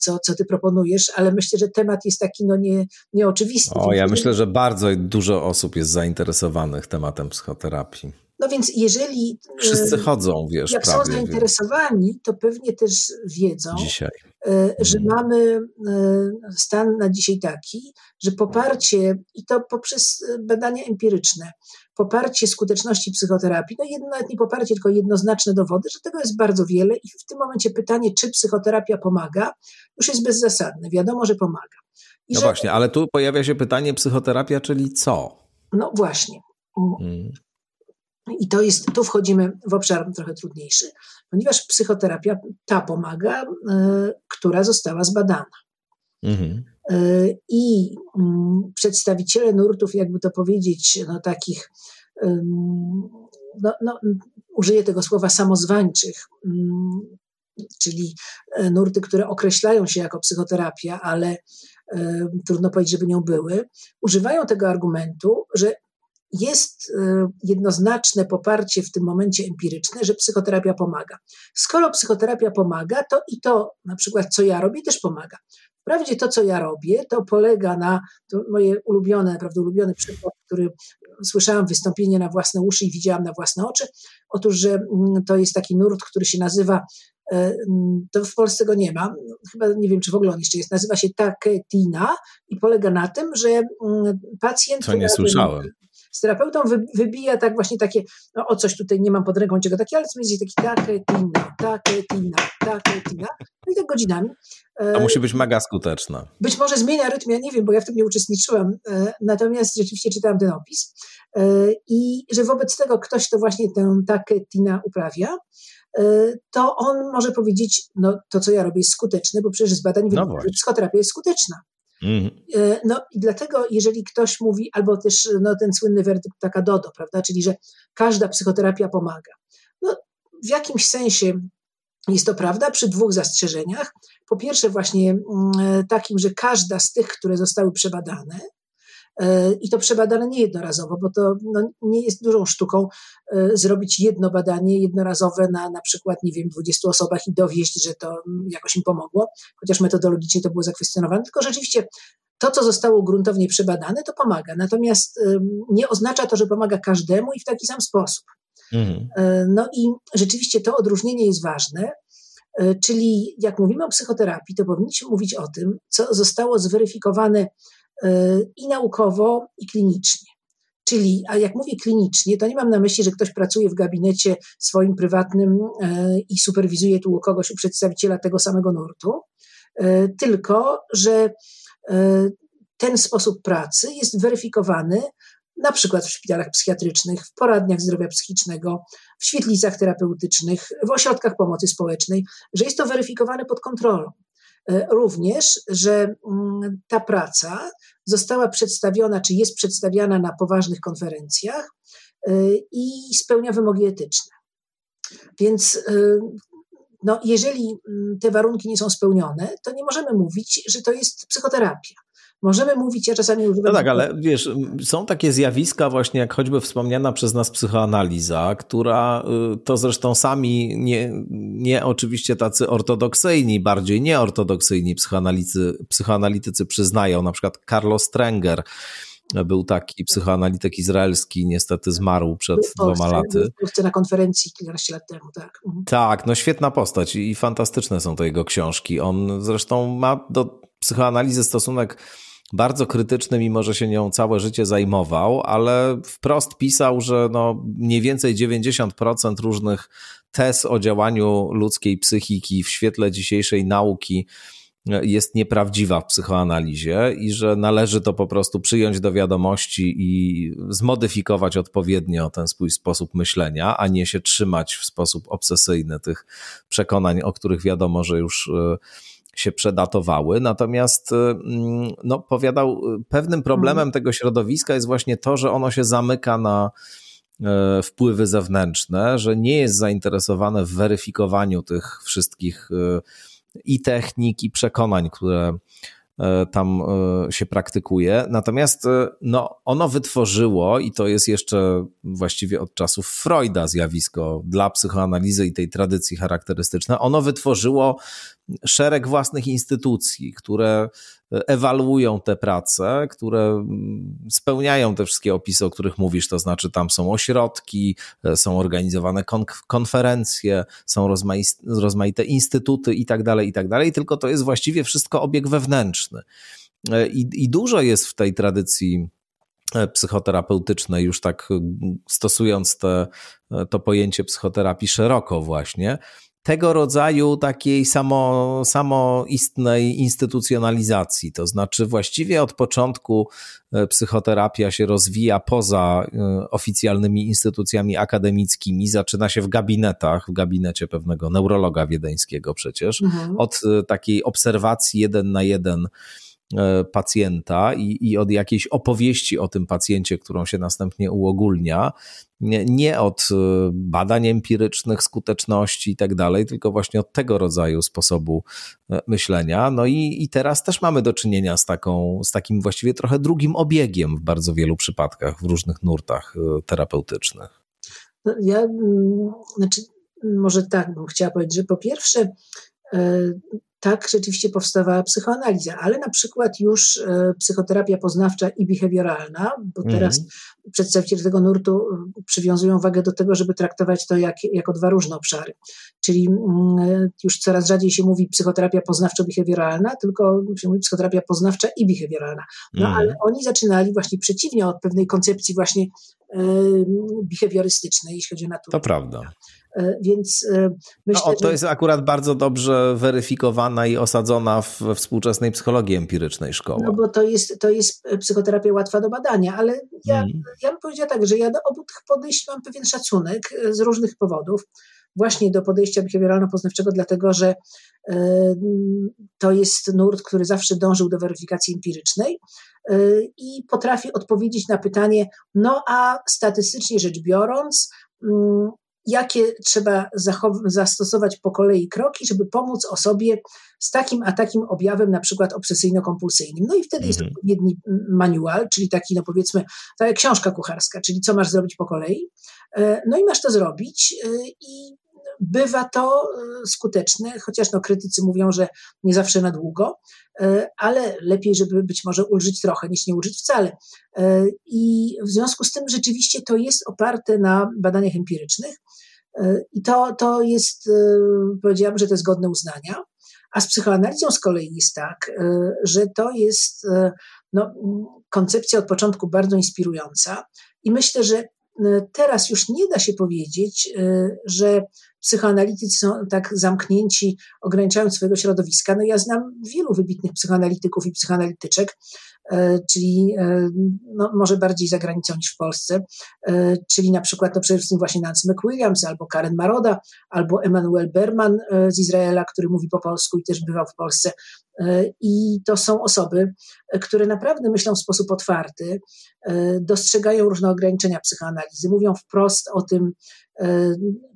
co, co ty proponujesz, ale myślę, że temat jest taki no nie, nieoczywisty. O, ja myślę, że bardzo dużo osób jest zainteresowanych tematem psychoterapii. No więc jeżeli. Wszyscy chodzą, wiesz. Jak prawie, są zainteresowani, więc. to pewnie też wiedzą, Dzisiaj. E, że mhm. mamy e, stan na dzisiaj taki, że poparcie, i to poprzez e, badania empiryczne, poparcie skuteczności psychoterapii, no jedno, nawet nie poparcie, tylko jednoznaczne dowody, że tego jest bardzo wiele i w tym momencie pytanie, czy psychoterapia pomaga, już jest bezzasadne. Wiadomo, że pomaga. I no że, właśnie, ale tu pojawia się pytanie psychoterapia, czyli co? No właśnie. Hmm. I to jest, tu wchodzimy w obszar trochę trudniejszy, ponieważ psychoterapia ta pomaga, y, która została zbadana. Mhm. Y, I y, przedstawiciele nurtów, jakby to powiedzieć, no takich, no, no, użyję tego słowa samozwańczych, czyli e, nurty, które określają się jako psychoterapia, ale trudno powiedzieć, żeby nią były, używają tego argumentu, że jest y, jednoznaczne poparcie w tym momencie empiryczne, że psychoterapia pomaga. Skoro psychoterapia pomaga, to i to, na przykład, co ja robię, też pomaga. Wprawdzie to, co ja robię, to polega na, to moje ulubione, naprawdę ulubiony przykład, który słyszałam wystąpienie na własne uszy i widziałam na własne oczy. Otóż, że mm, to jest taki nurt, który się nazywa e, to w Polsce go nie ma, chyba nie wiem, czy w ogóle on jeszcze jest, nazywa się taketina i polega na tym, że mm, pacjent... Co nie słyszałem z terapeutą wy, wybija tak właśnie takie, no o coś tutaj nie mam pod ręką czego takie, ale jest taki taketina, taketina, taketina, no i tak godzinami. A e, musi być mega skuteczna. Być może zmienia rytm, ja nie wiem, bo ja w tym nie uczestniczyłam, e, natomiast rzeczywiście czytałam ten opis e, i że wobec tego ktoś, kto właśnie tę taketina uprawia, to on może powiedzieć, no to co ja robię jest skuteczne, bo przecież z badań no wynika, że psychoterapia jest skuteczna. Mhm. E, no i dlatego, jeżeli ktoś mówi, albo też no, ten słynny werdykt taka Dodo, prawda, czyli że każda psychoterapia pomaga. No, w jakimś sensie jest to prawda przy dwóch zastrzeżeniach. Po pierwsze, właśnie mm, takim, że każda z tych, które zostały przebadane, E, I to przebadane nie jednorazowo, bo to no, nie jest dużą sztuką e, zrobić jedno badanie jednorazowe na na przykład, nie wiem, 20 osobach i dowieść, że to mm, jakoś im pomogło, chociaż metodologicznie to było zakwestionowane, tylko rzeczywiście to, co zostało gruntownie przebadane, to pomaga. Natomiast nie oznacza to, że pomaga każdemu i w taki sam sposób. Mhm. E, no i rzeczywiście to odróżnienie jest ważne. Czyli jak mówimy o psychoterapii, to powinniśmy mówić o tym, co zostało zweryfikowane i naukowo, i klinicznie. Czyli, a jak mówię klinicznie, to nie mam na myśli, że ktoś pracuje w gabinecie swoim prywatnym i superwizuje tu kogoś, u przedstawiciela tego samego nurtu, tylko że ten sposób pracy jest weryfikowany na przykład w szpitalach psychiatrycznych, w poradniach zdrowia psychicznego, w świetlicach terapeutycznych, w ośrodkach pomocy społecznej, że jest to weryfikowane pod kontrolą. E, również, że mm, ta praca została przedstawiona, czy jest przedstawiana na poważnych konferencjach e, i spełnia wymogi etyczne. Więc e, no, jeżeli mm, te warunki nie są spełnione, to nie możemy mówić, że to jest psychoterapia. Możemy mówić, ja czasami używam. No tak, ale wiesz, są takie zjawiska, właśnie jak choćby wspomniana przez nas psychoanaliza, która y, to zresztą sami nie, nie oczywiście tacy ortodoksyjni, bardziej nieortodoksyjni psychoanalitycy, psychoanalitycy przyznają, na przykład Carlos Strenger był taki psychoanalityk izraelski, niestety zmarł przed dwoma laty. W na konferencji kilkanaście lat temu, tak. Mhm. Tak, no świetna postać i fantastyczne są to jego książki. On zresztą ma do psychoanalizy stosunek bardzo krytyczny, mimo że się nią całe życie zajmował, ale wprost pisał, że no mniej więcej 90% różnych tez o działaniu ludzkiej psychiki w świetle dzisiejszej nauki jest nieprawdziwa w psychoanalizie i że należy to po prostu przyjąć do wiadomości i zmodyfikować odpowiednio ten swój sposób myślenia, a nie się trzymać w sposób obsesyjny tych przekonań, o których wiadomo, że już e, się przedatowały. Natomiast mm, no, powiadał, pewnym problemem mhm. tego środowiska jest właśnie to, że ono się zamyka na e, wpływy zewnętrzne, że nie jest zainteresowane w weryfikowaniu tych wszystkich e, i technik, i przekonań, które tam e, się praktykuje. Natomiast e, no, ono wytworzyło, i to jest jeszcze właściwie od czasów Freuda zjawisko dla psychoanalizy i tej tradycji charakterystyczne, ono wytworzyło szereg własnych instytucji, które ewaluują te prace, które mm, spełniają te wszystkie opisy, o których mówisz, to znaczy tam są ośrodki, są organizowane konferencje, są rozmaite instytuty i tak dalej, i tak dalej, tylko to jest właściwie wszystko obieg wewnętrzny. E, I, I dużo jest w tej tradycji e, psychoterapeutycznej, już tak stosując te, e, to pojęcie psychoterapii szeroko właśnie, tego rodzaju takiej samo, samoistnej instytucjonalizacji. To znaczy, właściwie od początku e, psychoterapia się rozwija poza e, oficjalnymi instytucjami akademickimi, zaczyna się w gabinetach, w gabinecie pewnego neurologa wiedeńskiego przecież, mhm. od e, takiej obserwacji jeden na jeden pacjenta i, i od jakiejś opowieści o tym pacjencie, którą się następnie uogólnia, nie, od e, badań empirycznych, skuteczności i tak dalej, tylko właśnie od tego rodzaju sposobu e, myślenia. No i, i teraz też mamy do czynienia z, taką, z takim właściwie trochę drugim obiegiem w bardzo wielu przypadkach, w różnych nurtach terapeutycznych. No, ja, mm, znaczy, może tak bym chciała powiedzieć, że po pierwsze, tak rzeczywiście powstawała psychoanaliza, ale na przykład już e, psychoterapia poznawcza i behawioralna, bo mm. teraz przedstawiciele tego nurtu e, przywiązują wagę do tego, żeby traktować to jak, jako dwa różne obszary. Czyli mm, już coraz rzadziej się mówi psychoterapia poznawczo-behawioralna, tylko się mówi psychoterapia poznawcza i behawioralna. No mm. ale oni zaczynali właśnie przeciwnie od pewnej koncepcji właśnie behawiorystycznej, jeśli chodzi o naturę. To prawda. E, więc e, myślę, no, to jest akurat bardzo dobrze weryfikowana i osadzona w współczesnej psychologii empirycznej szkoły. No bo to jest, to jest psychoterapia łatwa do badania, ale ja, mm. ja bym powiedziała tak, że ja do obu tych podejść mam pewien szacunek e, z różnych powodów. Właśnie do podejścia behawioralno-poznawczego, dlatego że to jest nurt, który zawsze dążył do weryfikacji empirycznej i potrafi odpowiedzieć na pytanie, no a statystycznie rzecz biorąc, mm, jakie trzeba zastosować po kolei kroki, żeby pomóc osobie z takim a takim objawem, na przykład obsesyjno-kompulsyjnym. No i wtedy jest mhm. odpowiedni manual, czyli taki, no powiedzmy, jak książka kucharska, czyli co masz zrobić po kolei. E, no i masz to zrobić e, i bywa to e, skuteczne, chociaż no, krytycy mówią, że nie zawsze na długo, ale lepiej, żeby być może ulżyć trochę, niż nie ulżyć wcale. I w związku z tym rzeczywiście to jest oparte na badaniach empirycznych. I to, to jest, powiedziałabym, że to jest godne uznania. A z psychoanalizą z kolei jest tak, że to jest no, koncepcja od początku bardzo inspirująca i myślę, że teraz już nie da się powiedzieć, że psychoanalitycy są tak zamknięci, ograniczają swojego środowiska. No ja znam wielu wybitnych psychoanalityków i psychoanalityczek, E, czyli e, no, może bardziej za granicą niż w Polsce, e, czyli na przykład no przede wszystkim właśnie Nancy McWilliams, albo Karen Maroda, albo Emanuel Berman z Izraela, który mówi po polsku i też bywał w Polsce. I to są osoby, które naprawdę myślą w sposób otwarty, dostrzegają różne ograniczenia psychoanalizy, mówią wprost o tym,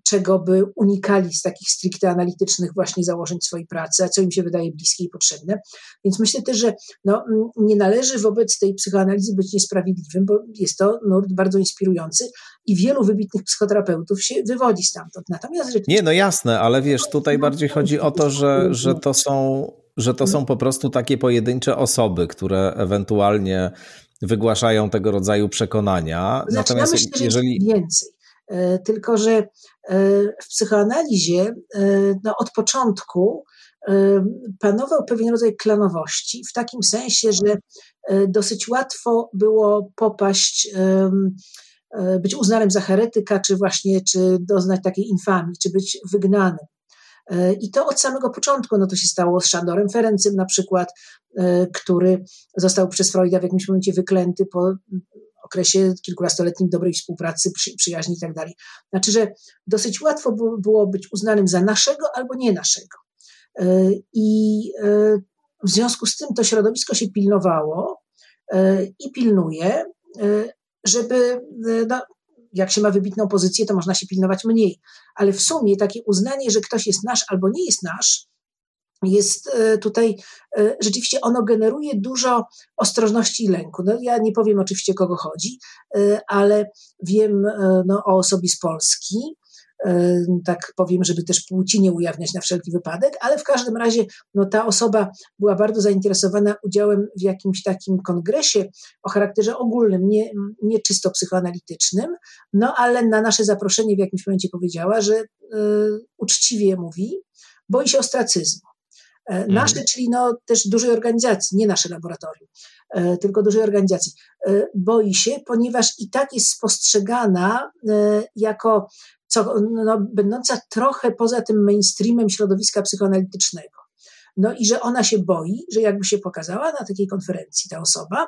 czego by unikali z takich stricte analitycznych właśnie założeń swojej pracy, a co im się wydaje bliskie i potrzebne. Więc myślę też, że no, nie należy wobec tej psychoanalizy być niesprawiedliwym, bo jest to nurt bardzo inspirujący i wielu wybitnych psychoterapeutów się wywodzi stamtąd. Natomiast Nie, no jasne, ale wiesz, tutaj bardziej chodzi o to, że, że to są że to są po prostu takie pojedyncze osoby, które ewentualnie wygłaszają tego rodzaju przekonania. Znaczy, Natomiast jeżeli więcej. E, tylko, że e, w psychoanalizie e, no, od początku panował pewien rodzaj klanowości, w takim sensie, że dosyć łatwo było popaść, być uznanym za heretyka, czy właśnie, czy doznać takiej infamii, czy być wygnanym. I to od samego początku, no to się stało z Szandorem Ferencym na przykład, który został przez Freuda w jakimś momencie wyklęty po okresie kilkunastoletnim dobrej współpracy, przyjaźni i tak dalej. Znaczy, że dosyć łatwo było być uznanym za naszego albo nie naszego. E, I e, w związku z tym to środowisko się pilnowało e, i pilnuje, żeby, no, jak się ma wybitną pozycję, to można się pilnować mniej, ale w sumie takie uznanie, że ktoś jest nasz albo nie jest nasz, jest e, tutaj, e, rzeczywiście ono generuje dużo ostrożności i lęku. No, ja nie powiem oczywiście, kogo chodzi, e, ale wiem no, o osobie z Polski, tak powiem, żeby też płci nie ujawniać na wszelki wypadek, ale w każdym razie no, ta osoba była bardzo zainteresowana udziałem w jakimś takim kongresie o charakterze ogólnym, nie, nie czysto psychoanalitycznym, no ale na nasze zaproszenie w jakimś momencie powiedziała, że y, uczciwie mówi, boi się ostracyzmu. E, mhm. Nasze, czyli no też dużej organizacji, nie nasze laboratorium, e, tylko dużej organizacji, e, boi się, ponieważ i tak jest spostrzegana jako co, no, będąca trochę poza tym mainstreamem środowiska psychoanalitycznego. No i że ona się boi, że jakby się pokazała na takiej konferencji ta osoba,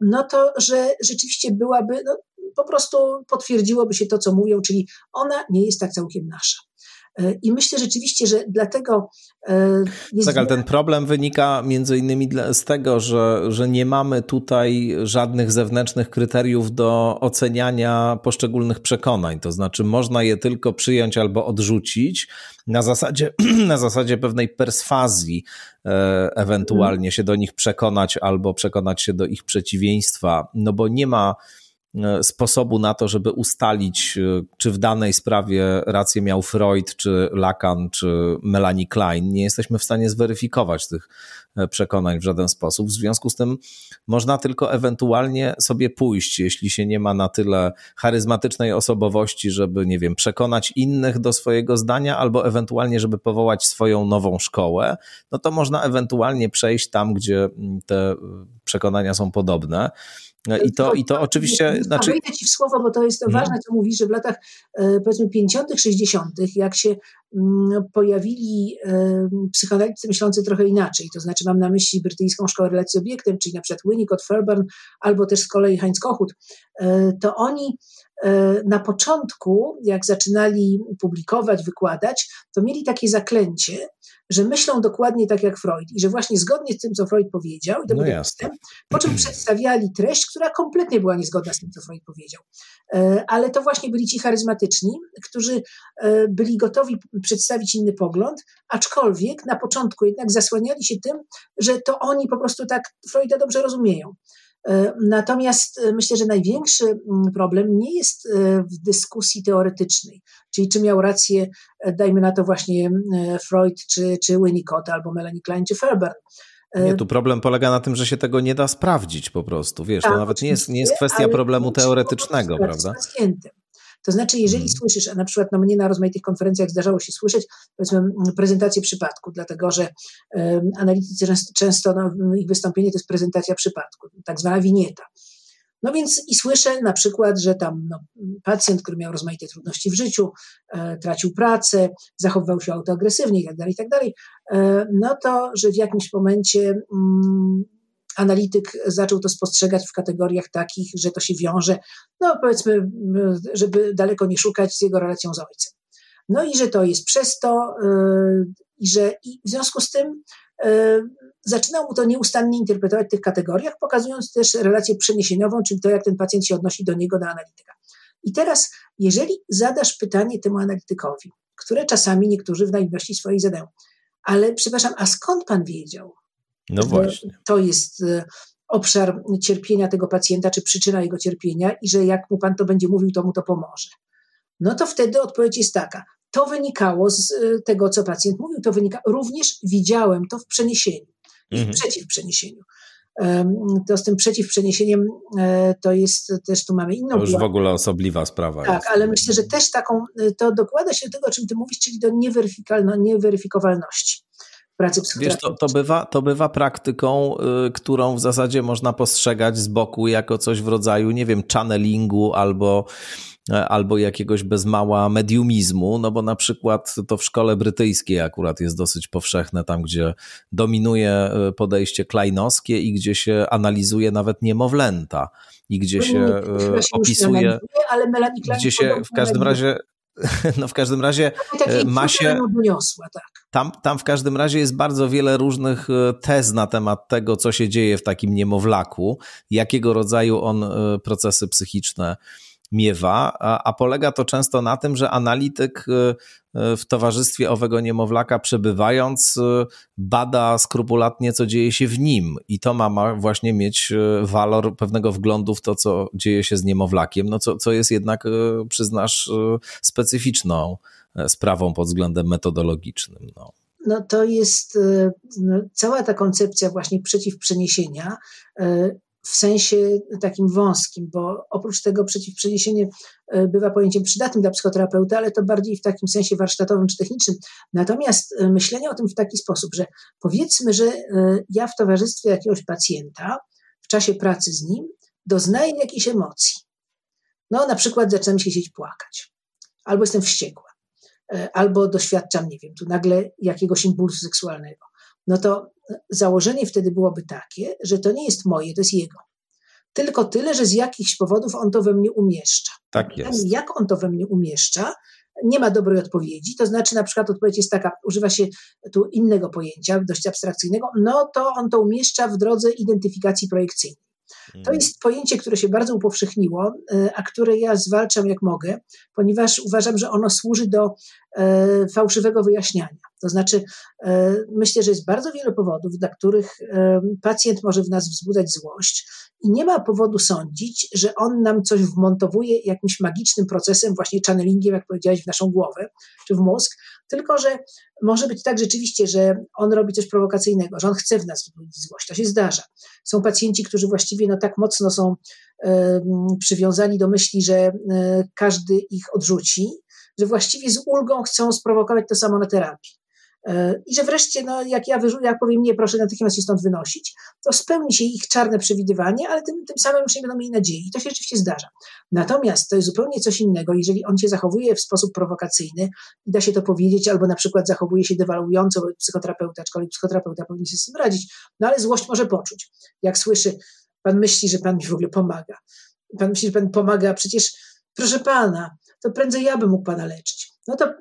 no to, że rzeczywiście byłaby, no, po prostu potwierdziłoby się to, co mówią, czyli ona nie jest tak całkiem nasza. I myślę rzeczywiście, że dlatego e, jest. Tak, ale ten problem wynika między innymi z tego, że, że nie mamy tutaj żadnych zewnętrznych kryteriów do oceniania poszczególnych przekonań. To znaczy, można je tylko przyjąć albo odrzucić na zasadzie, na zasadzie pewnej perswazji, e, ewentualnie się do nich przekonać albo przekonać się do ich przeciwieństwa, no bo nie ma E, sposobu na to, żeby ustalić, e, czy w danej sprawie rację miał Freud, czy Lacan, czy Melanie Klein. Nie jesteśmy w stanie zweryfikować tych e, przekonań w żaden sposób. W związku z tym można tylko ewentualnie sobie pójść, jeśli się nie ma na tyle charyzmatycznej osobowości, żeby, nie wiem, przekonać innych do swojego zdania, albo ewentualnie, żeby powołać swoją nową szkołę, no to można ewentualnie przejść tam, gdzie te przekonania są podobne. No I to, i to oczywiście. Znaczy... Wejdę ci w słowo, bo to jest to no. ważne, co mówisz, że w latach e, powiedzmy 50., 60., jak się mm, pojawili e, psychoanalitycy myślący trochę inaczej, to znaczy mam na myśli brytyjską szkołę relacji obiektem, czyli na przykład Winnicott, Fairburn, albo też z kolei Heinz Kohut, e, to oni na początku, jak zaczynali publikować, wykładać, to mieli takie zaklęcie, że myślą dokładnie tak jak Freud i że właśnie zgodnie z tym, co Freud powiedział, i to no jasne. po czym przedstawiali treść, która kompletnie była niezgodna z tym, co Freud powiedział. E, ale to właśnie byli ci charyzmatyczni, którzy e, byli gotowi przedstawić inny pogląd, aczkolwiek na początku jednak zasłaniali się tym, że to oni po prostu tak Freuda dobrze rozumieją. E, natomiast e, myślę, że największy mm, problem nie jest e, w dyskusji teoretycznej, czyli czy miał rację, dajmy na to właśnie Freud, czy, czy Winnicott, albo Melanie Klein, czy Fairbairn. Nie, tu problem polega na tym, że się tego nie da sprawdzić po prostu. Wiesz, tak, to nawet nie jest, nie jest kwestia problemu teoretycznego, prawda? Pacjentem. To znaczy, jeżeli hmm. słyszysz, a na przykład no mnie na rozmaitych konferencjach zdarzało się słyszeć, powiedzmy, prezentację przypadku, dlatego że um, analitycy często, no, ich wystąpienie to jest prezentacja przypadku, tak zwana winieta. No więc i słyszę na przykład, że tam no, pacjent, który miał rozmaite trudności w życiu, e, tracił pracę, zachowywał się autoagresywnie itd., tak itd., tak e, no to, że w jakimś momencie mm, analityk zaczął to spostrzegać w kategoriach takich, że to się wiąże, no powiedzmy, żeby daleko nie szukać z jego relacją z ojcem. No i że to jest przez to, yy, i że i w związku z tym yy, zaczynał mu to nieustannie interpretować w tych kategoriach, pokazując też relację przeniesieniową, czyli to, jak ten pacjent się odnosi do niego, do analityka. I teraz, jeżeli zadasz pytanie temu analitykowi, które czasami niektórzy w naiwności swojej zadają, ale przepraszam, a skąd pan wiedział? No właśnie. To jest e, obszar cierpienia tego pacjenta, czy przyczyna jego cierpienia, i że jak mu pan to będzie mówił, to mu to pomoże. No to wtedy odpowiedź jest taka. To wynikało z e, tego, co pacjent mówił, to wynika. Również widziałem to w przeniesieniu i mhm. przeciw przeniesieniu. To z tym przeciw przeniesieniem e, to jest też tu mamy inną. To już w ogóle osobliwa sprawa. Tak, jest. ale myślę, że też taką, to dokłada się do tego, o czym ty mówisz, czyli do nieweryfikowalności pracy Wiesz, to, to, bywa, to bywa praktyką, y, którą w zasadzie można postrzegać z boku jako coś w rodzaju, nie wiem, channelingu albo e, albo jakiegoś bez mała mediumizmu, no bo na przykład to w szkole brytyjskiej akurat jest dosyć powszechne, tam gdzie dominuje e, podejście klejnowskie i gdzie się analizuje nawet niemowlęta i gdzie no się, się opisuje, ale gdzie się w każdym razie no w każdym razie e, ma się. Doniosła, tak. Tam, tam w każdym razie jest bardzo wiele różnych e, tez na temat tego, co się dzieje w takim niemowlaku, jakiego rodzaju on e, procesy psychiczne miewa, a, a, polega to często na tym, że analityk w towarzystwie owego niemowlaka przebywając bada skrupulatnie, co dzieje się w nim i to ma właśnie mieć walor pewnego wglądu w to, co dzieje się z niemowlakiem, no co, co jest jednak, przyznasz, specyficzną sprawą pod względem metodologicznym. No no to jest no, cała ta koncepcja właśnie przeciwprzeniesienia w sensie takim wąskim, bo oprócz tego przeciwprzeniesienie e, bywa pojęciem przydatnym dla psychoterapeuty, ale to bardziej w takim sensie warsztatowym czy technicznym. Natomiast e, myślenie o tym w taki sposób, że powiedzmy, że e, ja w towarzystwie jakiegoś pacjenta w czasie pracy z nim doznaję jakiejś emocji. No, na przykład zaczynam się siedzieć płakać, albo jestem wściekła, albo doświadczam, nie wiem, tu nagle jakiegoś impulsu seksualnego no to założenie wtedy byłoby takie, że to nie jest moje, to jest jego. Tylko tyle, że z jakichś powodów on to we mnie umieszcza. Tak jest. Jak on to we mnie umieszcza, nie ma dobrej odpowiedzi. To znaczy, na przykład, odpowiedź jest taka, używa się tu innego pojęcia, dość abstrakcyjnego, no to on to umieszcza w drodze identyfikacji projekcyjnej. To mhm. jest pojęcie, które się bardzo upowszechniło, e, a które ja zwalczam jak mogę, ponieważ uważam, że ono służy do e, fałszywego wyjaśniania. To znaczy, e, myślę, że jest bardzo wiele powodów, dla których pacjent może w nas wzbudzać złość, i nie ma powodu sądzić, że on nam coś wmontowuje jakimś magicznym procesem, właśnie channelingiem, jak powiedziałeś, w naszą głowę czy w mózg, tylko że może być tak rzeczywiście, że on robi coś prowokacyjnego, że on chce w nas wzbudzić złość. To się zdarza. Są pacjenci, którzy właściwie no, tak mocno są przywiązani do myśli, że każdy ich odrzuci, że właściwie z ulgą chcą sprowokować to samo na terapii. E, I że wreszcie, no, jak ja, wyżu- jak powiem nie, proszę natychmiast się stąd wynosić, to spełni się ich czarne przewidywanie, ale tym, tym samym już nie będą mieli nadziei. I to się rzeczywiście zdarza. Natomiast to jest zupełnie coś innego, jeżeli on się zachowuje w sposób prowokacyjny i da się to powiedzieć, albo na przykład zachowuje się dewaluująco psychoterapeuta, aczkolwiek psychoterapeuta powinien się z tym radzić, no ale złość może poczuć. Jak słyszy, pan myśli, że pan mi w ogóle pomaga. Pan myśli, że pan pomaga, przecież proszę pana, to prędzej ja bym mógł pana leczyć. No to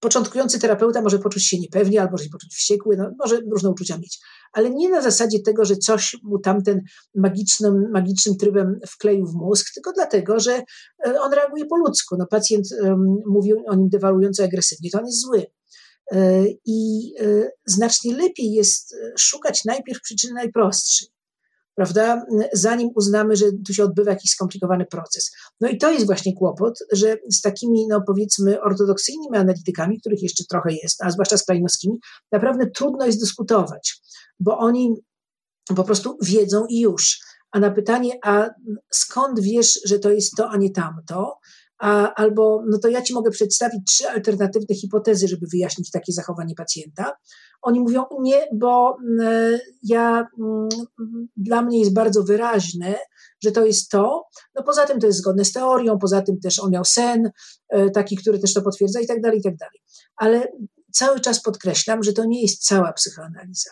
początkujący terapeuta może poczuć się niepewnie, albo może się poczuć wściekły, no, może różne uczucia mieć, ale nie na zasadzie tego, że coś mu tamten magicznym, magicznym trybem wkleił w mózg, tylko dlatego, że e, on reaguje po ludzku. No, pacjent um, mówi o nim dewaluująco agresywnie, to on jest zły. E, I znacznie lepiej jest szukać najpierw przyczyny najprostszej prawda, zanim uznamy, że tu się odbywa jakiś skomplikowany proces. No i to jest właśnie kłopot, że z takimi, no powiedzmy, ortodoksyjnymi analitykami, których jeszcze trochę jest, a zwłaszcza z klejnowskimi, naprawdę trudno jest dyskutować, bo oni po prostu wiedzą i już. A na pytanie, a skąd wiesz, że to jest to, a nie tamto, a, albo no to ja ci mogę przedstawić trzy alternatywne hipotezy, żeby wyjaśnić takie zachowanie pacjenta. Oni mówią nie, bo mm, ja, mm, dla mnie jest bardzo wyraźne, że to jest to. No poza tym to jest zgodne z teorią, poza tym też on miał sen, e, taki, który też to potwierdza i tak dalej, i tak dalej. Ale cały czas podkreślam, że to nie jest cała psychoanaliza.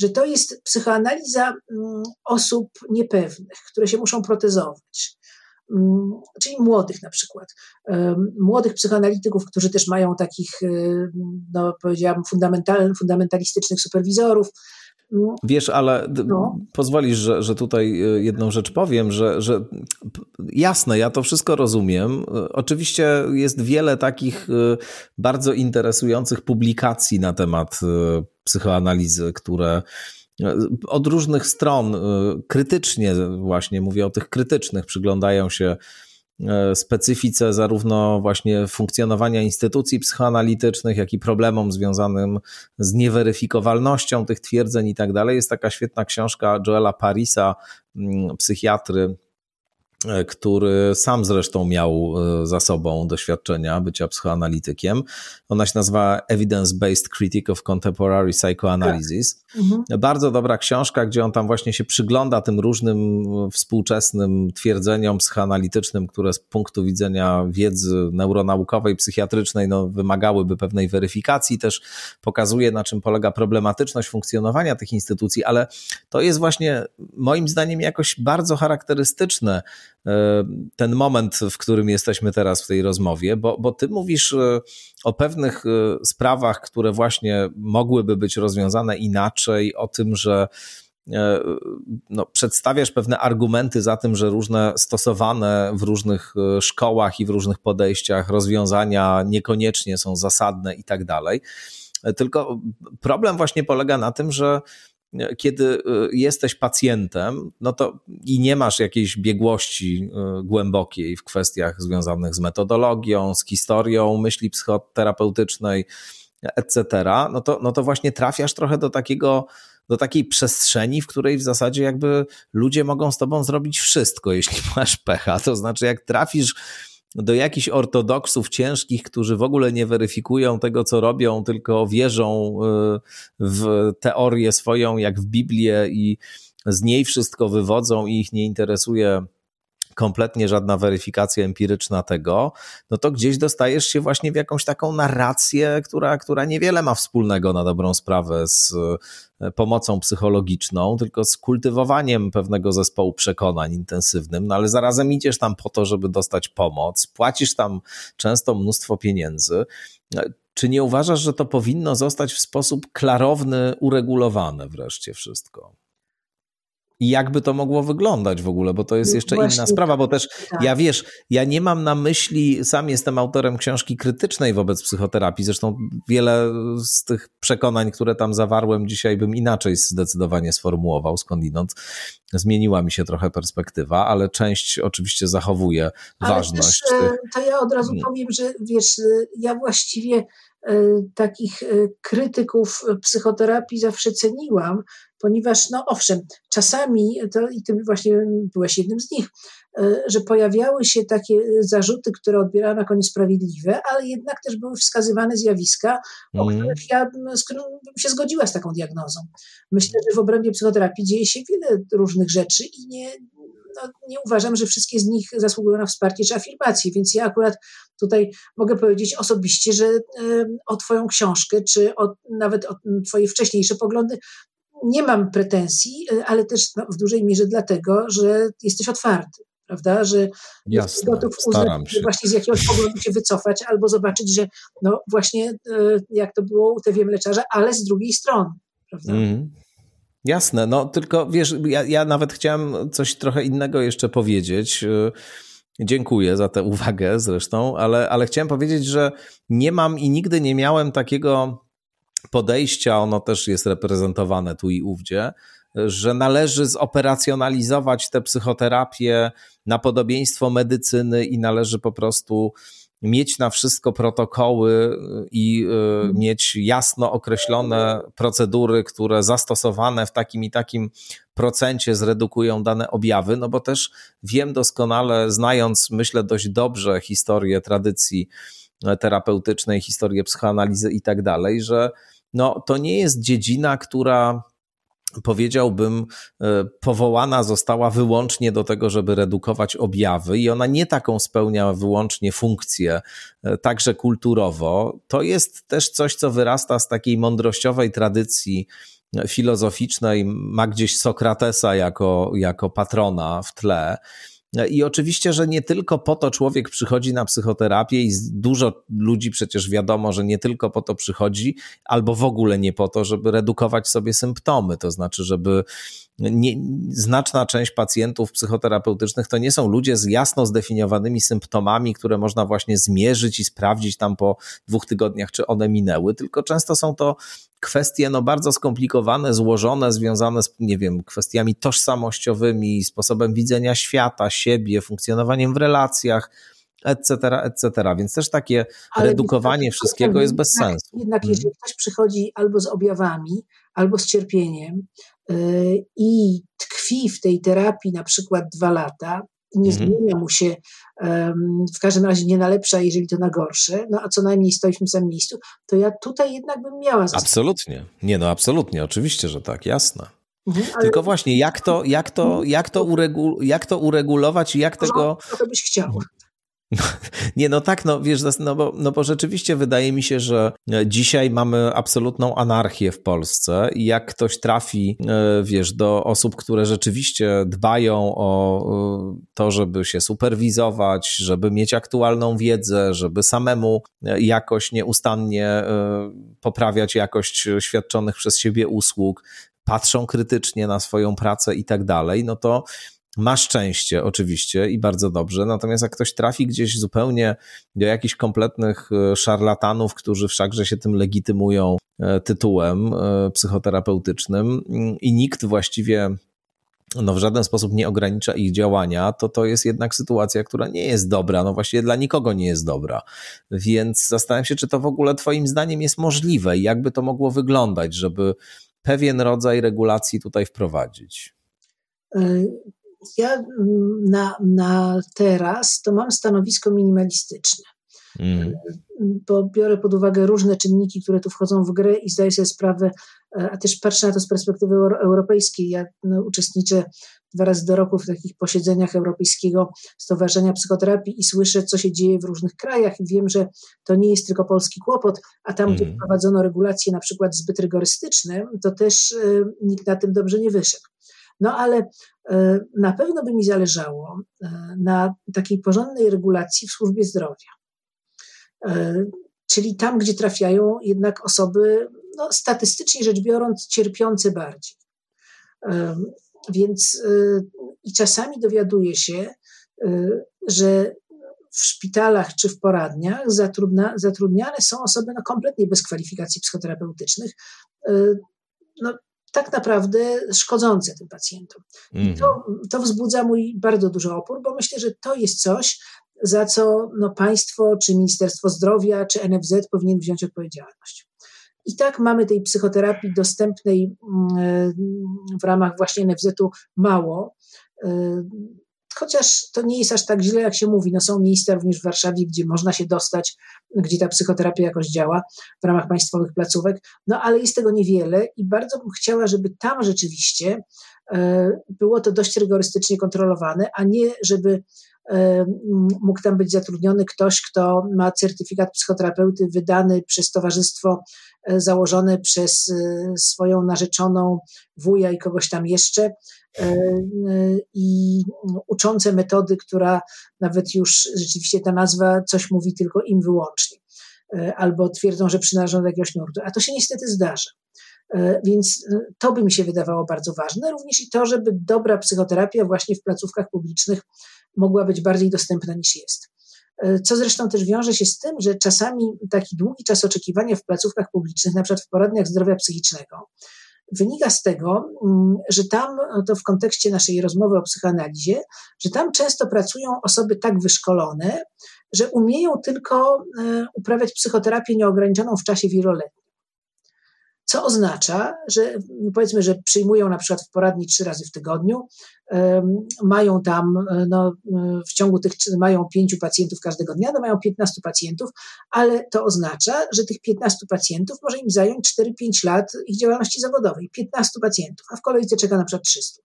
Że to jest psychoanaliza mm, osób niepewnych, które się muszą protezować, czyli młodych na przykład, młodych psychoanalityków, którzy też mają takich, e, no powiedziałam, fundamental, fundamentalistycznych superwizorów, no. Wiesz, ale no. pozwolisz, że, że tutaj y, jedną rzecz powiem, że, że jasne, ja to wszystko rozumiem. Oczywiście jest wiele takich y, bardzo interesujących publikacji na temat y, psychoanalizy, które od różnych stron krytycznie, właśnie mówię o tych krytycznych, przyglądają się E, specyfice zarówno właśnie funkcjonowania instytucji psychoanalitycznych, jak i problemom związanym z nieweryfikowalnością tych twierdzeń i tak dalej. Jest taka świetna książka Joela Parisa, mm, psychiatry, który sam zresztą miał e, za sobą doświadczenia bycia psychoanalitykiem. Ona się nazywa Evidence-Based Critic of Contemporary Psychoanalysis. Tak. Mhm. Bardzo dobra książka, gdzie on tam właśnie się przygląda tym różnym współczesnym twierdzeniom psychoanalitycznym, które z punktu widzenia wiedzy neuronaukowej, psychiatrycznej no, wymagałyby pewnej weryfikacji. Też pokazuje, na czym polega problematyczność funkcjonowania tych instytucji, ale to jest właśnie moim zdaniem jakoś bardzo charakterystyczne E, ten moment, w którym jesteśmy teraz w tej rozmowie, bo, bo ty mówisz e, o pewnych e, sprawach, które właśnie mogłyby być rozwiązane inaczej, o tym, że no, przedstawiasz pewne argumenty za tym, że różne stosowane w różnych szkołach i w różnych podejściach rozwiązania niekoniecznie są zasadne i tak dalej. Tylko problem właśnie polega na tym, że kiedy y, jesteś pacjentem, no to i nie masz jakiejś biegłości y, głębokiej w kwestiach związanych z metodologią, z historią myśli psychoterapeutycznej, etc., no to, no to właśnie trafiasz trochę do takiego do takiej przestrzeni, w której w zasadzie jakby ludzie mogą z tobą zrobić wszystko, jeśli masz pecha. To znaczy, jak trafisz do jakichś ortodoksów ciężkich, którzy w ogóle nie weryfikują tego, co robią, tylko wierzą y, w teorię swoją, jak w Biblię i z niej wszystko wywodzą i ich nie interesuje kompletnie żadna weryfikacja empiryczna tego, no to gdzieś dostajesz się właśnie w jakąś taką narrację, która, która niewiele ma wspólnego na dobrą sprawę z e, pomocą psychologiczną, tylko z kultywowaniem pewnego zespołu przekonań intensywnym, no ale zarazem idziesz tam po to, żeby dostać pomoc, płacisz tam często mnóstwo pieniędzy. E, czy nie uważasz, że to powinno zostać w sposób klarowny, uregulowane wreszcie wszystko? I jakby to mogło wyglądać w ogóle, bo to jest jeszcze Właśnie, inna sprawa, bo też tak. ja wiesz, ja nie mam na myśli, sam jestem autorem książki krytycznej wobec psychoterapii, zresztą wiele z tych przekonań, które tam zawarłem dzisiaj bym inaczej zdecydowanie sformułował skądinąd. Zmieniła mi się trochę perspektywa, ale część oczywiście zachowuje ale ważność. Też, tych... To ja od razu powiem, że wiesz, ja właściwie e, takich e, krytyków psychoterapii zawsze ceniłam, ponieważ, no owszem, czasami, to, i ty właśnie byłeś jednym z nich, e, że pojawiały się takie zarzuty, które odbierałam jako niesprawiedliwe, ale jednak też były wskazywane zjawiska, mm. o których ja z którym bym się zgodziła z taką diagnozą. Myślę, że w obrębie psychoterapii dzieje się wiele różnych rzeczy i nie, no, nie uważam, że wszystkie z nich zasługują na wsparcie czy afirmację, więc ja akurat tutaj mogę powiedzieć osobiście, że o Twoją książkę, czy o, nawet o Twoje wcześniejsze poglądy nie mam pretensji, y, ale też no, w dużej mierze dlatego, że jesteś otwarty prawda, że jesteś gotów uznać, że właśnie z jakiegoś powodu się wycofać albo zobaczyć, że no właśnie y, jak to było u TV mleczarza, ale z drugiej strony, prawda. Mm. Jasne, no tylko wiesz, ja, ja nawet chciałem coś trochę innego jeszcze powiedzieć. Y, dziękuję za tę uwagę zresztą, ale, ale chciałem powiedzieć, że nie mam i nigdy nie miałem takiego podejścia, ono też jest reprezentowane tu i ówdzie, że należy zoperacjonalizować tę psychoterapię na podobieństwo medycyny i należy po prostu mieć na wszystko protokoły i mhm. mieć jasno określone procedury, które zastosowane w takim i takim procencie zredukują dane objawy, no bo też wiem doskonale, znając, myślę, dość dobrze historię tradycji terapeutycznej, historię psychoanalizy i tak dalej, że no, to nie jest dziedzina, która powiedziałbym, e, powołana została wyłącznie do tego, żeby redukować objawy, i ona nie taką spełnia wyłącznie funkcję, e, także kulturowo. To jest też coś, co wyrasta z takiej mądrościowej tradycji filozoficznej, ma gdzieś Sokratesa jako, jako patrona w tle. I oczywiście, że nie tylko po to człowiek przychodzi na psychoterapię i dużo ludzi przecież wiadomo, że nie tylko po to przychodzi, albo w ogóle nie po to, żeby redukować sobie symptomy, to znaczy, żeby nie, znaczna część pacjentów psychoterapeutycznych to nie są ludzie z jasno zdefiniowanymi symptomami, które można właśnie zmierzyć i sprawdzić tam po dwóch tygodniach, czy one minęły, tylko często są to kwestie no, bardzo skomplikowane, złożone, związane z, nie wiem, kwestiami tożsamościowymi, sposobem widzenia świata, siebie, funkcjonowaniem w relacjach, etc., etc. Więc też takie Ale redukowanie wszystkiego jest bez jednak, sensu. Jednak mhm. jeżeli ktoś przychodzi albo z objawami, albo z cierpieniem yy, i tkwi w tej terapii na przykład dwa lata, nie mhm. zmienia mu się w każdym razie nie na lepsze, jeżeli to na gorsze, no a co najmniej stoi w tym samym miejscu, to ja tutaj jednak bym miała. Absolutnie. Nie, no absolutnie, oczywiście, że tak, jasne. Mhm, ale... Tylko właśnie, jak to, jak to, mhm. jak to, uregul jak to uregulować i jak tego... To byś chciał. Nie, no tak, no wiesz, no bo, no bo rzeczywiście wydaje mi się, że dzisiaj mamy absolutną anarchię w Polsce i jak ktoś trafi, e, wiesz, do osób, które rzeczywiście dbają o e, to, żeby się superwizować, żeby mieć aktualną wiedzę, żeby samemu jakoś nieustannie e, poprawiać jakość świadczonych przez siebie usług, patrzą krytycznie na swoją pracę i tak dalej, no to ma szczęście oczywiście i bardzo dobrze, natomiast jak ktoś trafi gdzieś zupełnie do jakichś kompletnych e, szarlatanów, którzy wszakże się tym legitymują e, tytułem e, psychoterapeutycznym mm, i nikt właściwie no, w żaden sposób nie ogranicza ich działania, to to jest jednak sytuacja, która nie jest dobra, no właściwie dla nikogo nie jest dobra. Więc zastanawiam się, czy to w ogóle Twoim zdaniem jest możliwe i jakby to mogło wyglądać, żeby pewien rodzaj regulacji tutaj wprowadzić ja mm, na, na teraz to mam stanowisko minimalistyczne. Mm. Bo biorę pod uwagę różne czynniki, które tu wchodzą w grę i zdaję sobie sprawę, e, a też patrzę na to z perspektywy europejskiej. Ja no, uczestniczę dwa razy do roku w takich posiedzeniach Europejskiego Stowarzyszenia Psychoterapii i słyszę, co się dzieje w różnych krajach i wiem, że to nie jest tylko polski kłopot, a tam, mm. gdzie wprowadzono regulacje na przykład zbyt rygorystyczne, to też y, nikt na tym dobrze nie wyszedł. No ale na pewno by mi zależało e, na takiej porządnej regulacji w służbie zdrowia. E, czyli tam, gdzie trafiają jednak osoby, no, statystycznie rzecz biorąc, cierpiące bardziej. Więc i czasami dowiaduję się, że w szpitalach czy w poradniach zatrudnia, zatrudniane są osoby no, kompletnie bez kwalifikacji psychoterapeutycznych. No, tak naprawdę szkodzące tym pacjentom. I to, mhm. to wzbudza mój bardzo duży opór, bo myślę, że to jest coś, za co no, państwo, czy Ministerstwo Zdrowia, czy NFZ powinien wziąć odpowiedzialność. I tak mamy tej psychoterapii dostępnej mm, w ramach właśnie NFZ-u mało. Chociaż to nie jest aż tak źle, jak się mówi. No są miejsca również w Warszawie, gdzie można się dostać, gdzie ta psychoterapia jakoś działa w ramach państwowych placówek, no ale jest tego niewiele i bardzo bym chciała, żeby tam rzeczywiście e, było to dość rygorystycznie kontrolowane, a nie żeby e, mógł tam być zatrudniony ktoś, kto ma certyfikat psychoterapeuty wydany przez towarzystwo e, założone przez swoją narzeczoną wuja i kogoś tam jeszcze, i uczące metody, która nawet już rzeczywiście ta nazwa coś mówi tylko im wyłącznie. E, albo twierdzą, że przynależą do jakiegoś nurtu, a to się niestety zdarza. Więc to by mi się wydawało bardzo ważne, również i to, żeby dobra psychoterapia właśnie w placówkach publicznych mogła być bardziej dostępna niż jest. Co zresztą też wiąże się z tym, że czasami taki długi czas oczekiwania w placówkach publicznych, na przykład w poradniach zdrowia psychicznego, wynika z tego, mm, że tam, to w kontekście naszej rozmowy o psychoanalizie, że tam często pracują osoby tak wyszkolone, że umieją tylko uprawiać psychoterapię nieograniczoną w czasie wieloletnim co oznacza, że powiedzmy, że przyjmują na przykład w poradni trzy razy w tygodniu, mają tam no, w ciągu tych, mają pięciu pacjentów każdego dnia, no mają 15 pacjentów, ale to oznacza, że tych 15 pacjentów może im zająć 4-5 lat ich działalności zawodowej, 15 pacjentów, a w kolejce czeka na przykład 300.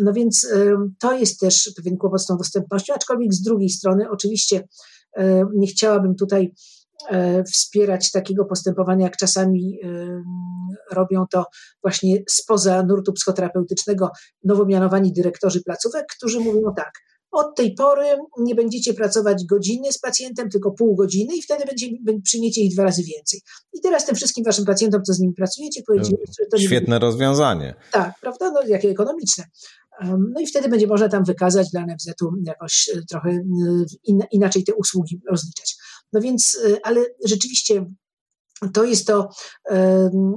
No więc to jest też pewien kłopot z tą dostępnością, aczkolwiek z drugiej strony oczywiście nie chciałabym tutaj E, wspierać takiego postępowania, jak czasami robią to właśnie spoza nurtu psychoterapeutycznego nowo mianowani dyrektorzy placówek, którzy mówią tak, od tej pory nie będziecie pracować godziny z pacjentem, tylko pół godziny i wtedy będzie, przyjmiecie ich dwa razy więcej. I teraz tym wszystkim waszym pacjentom, co z nimi pracujecie, powiedzcie, że to Świetne nie... rozwiązanie. Tak, prawda? No, jakie ekonomiczne. No i wtedy będzie można tam wykazać dla NFZ-u jakoś e, trochę e, inaczej te usługi rozliczać. No więc, y, ale rzeczywiście to jest to,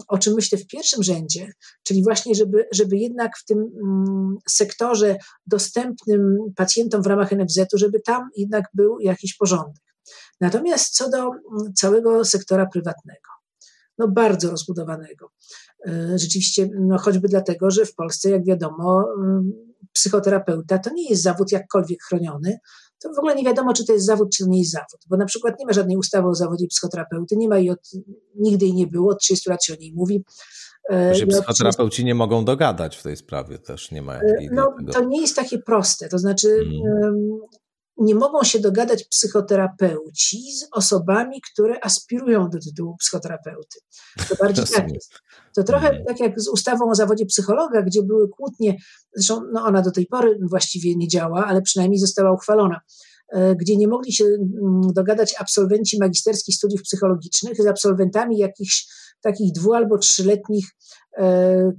o czym myślę w pierwszym rzędzie, czyli właśnie, żeby, żeby jednak w tym mm, sektorze dostępnym pacjentom w ramach NFZ-u, żeby tam jednak był jakiś porządek. Natomiast co do mm, całego sektora prywatnego, no bardzo rozbudowanego. Y, rzeczywiście, no choćby dlatego, że w Polsce, jak wiadomo, psychoterapeuta to nie jest zawód jakkolwiek chroniony, to w ogóle nie wiadomo, czy to jest zawód, czy to nie jest zawód. Bo na przykład nie ma żadnej ustawy o zawodzie psychoterapeuty, nie ma jej od, nigdy jej nie było, od 30 lat się o niej mówi. Że psychoterapeuci 30... nie mogą dogadać w tej sprawie, też nie ma. E, no, to nie jest takie proste. To znaczy, hmm nie mogą się dogadać psychoterapeuci z osobami, które aspirują do tytułu psychoterapeuty. To bardziej tak jest. To trochę mhm. tak jak z ustawą o zawodzie psychologa, gdzie były kłótnie, zresztą no ona do tej pory właściwie nie działa, ale przynajmniej została uchwalona e, gdzie nie mogli się mm, dogadać absolwenci magisterskich studiów psychologicznych z absolwentami jakichś takich dwu albo trzyletnich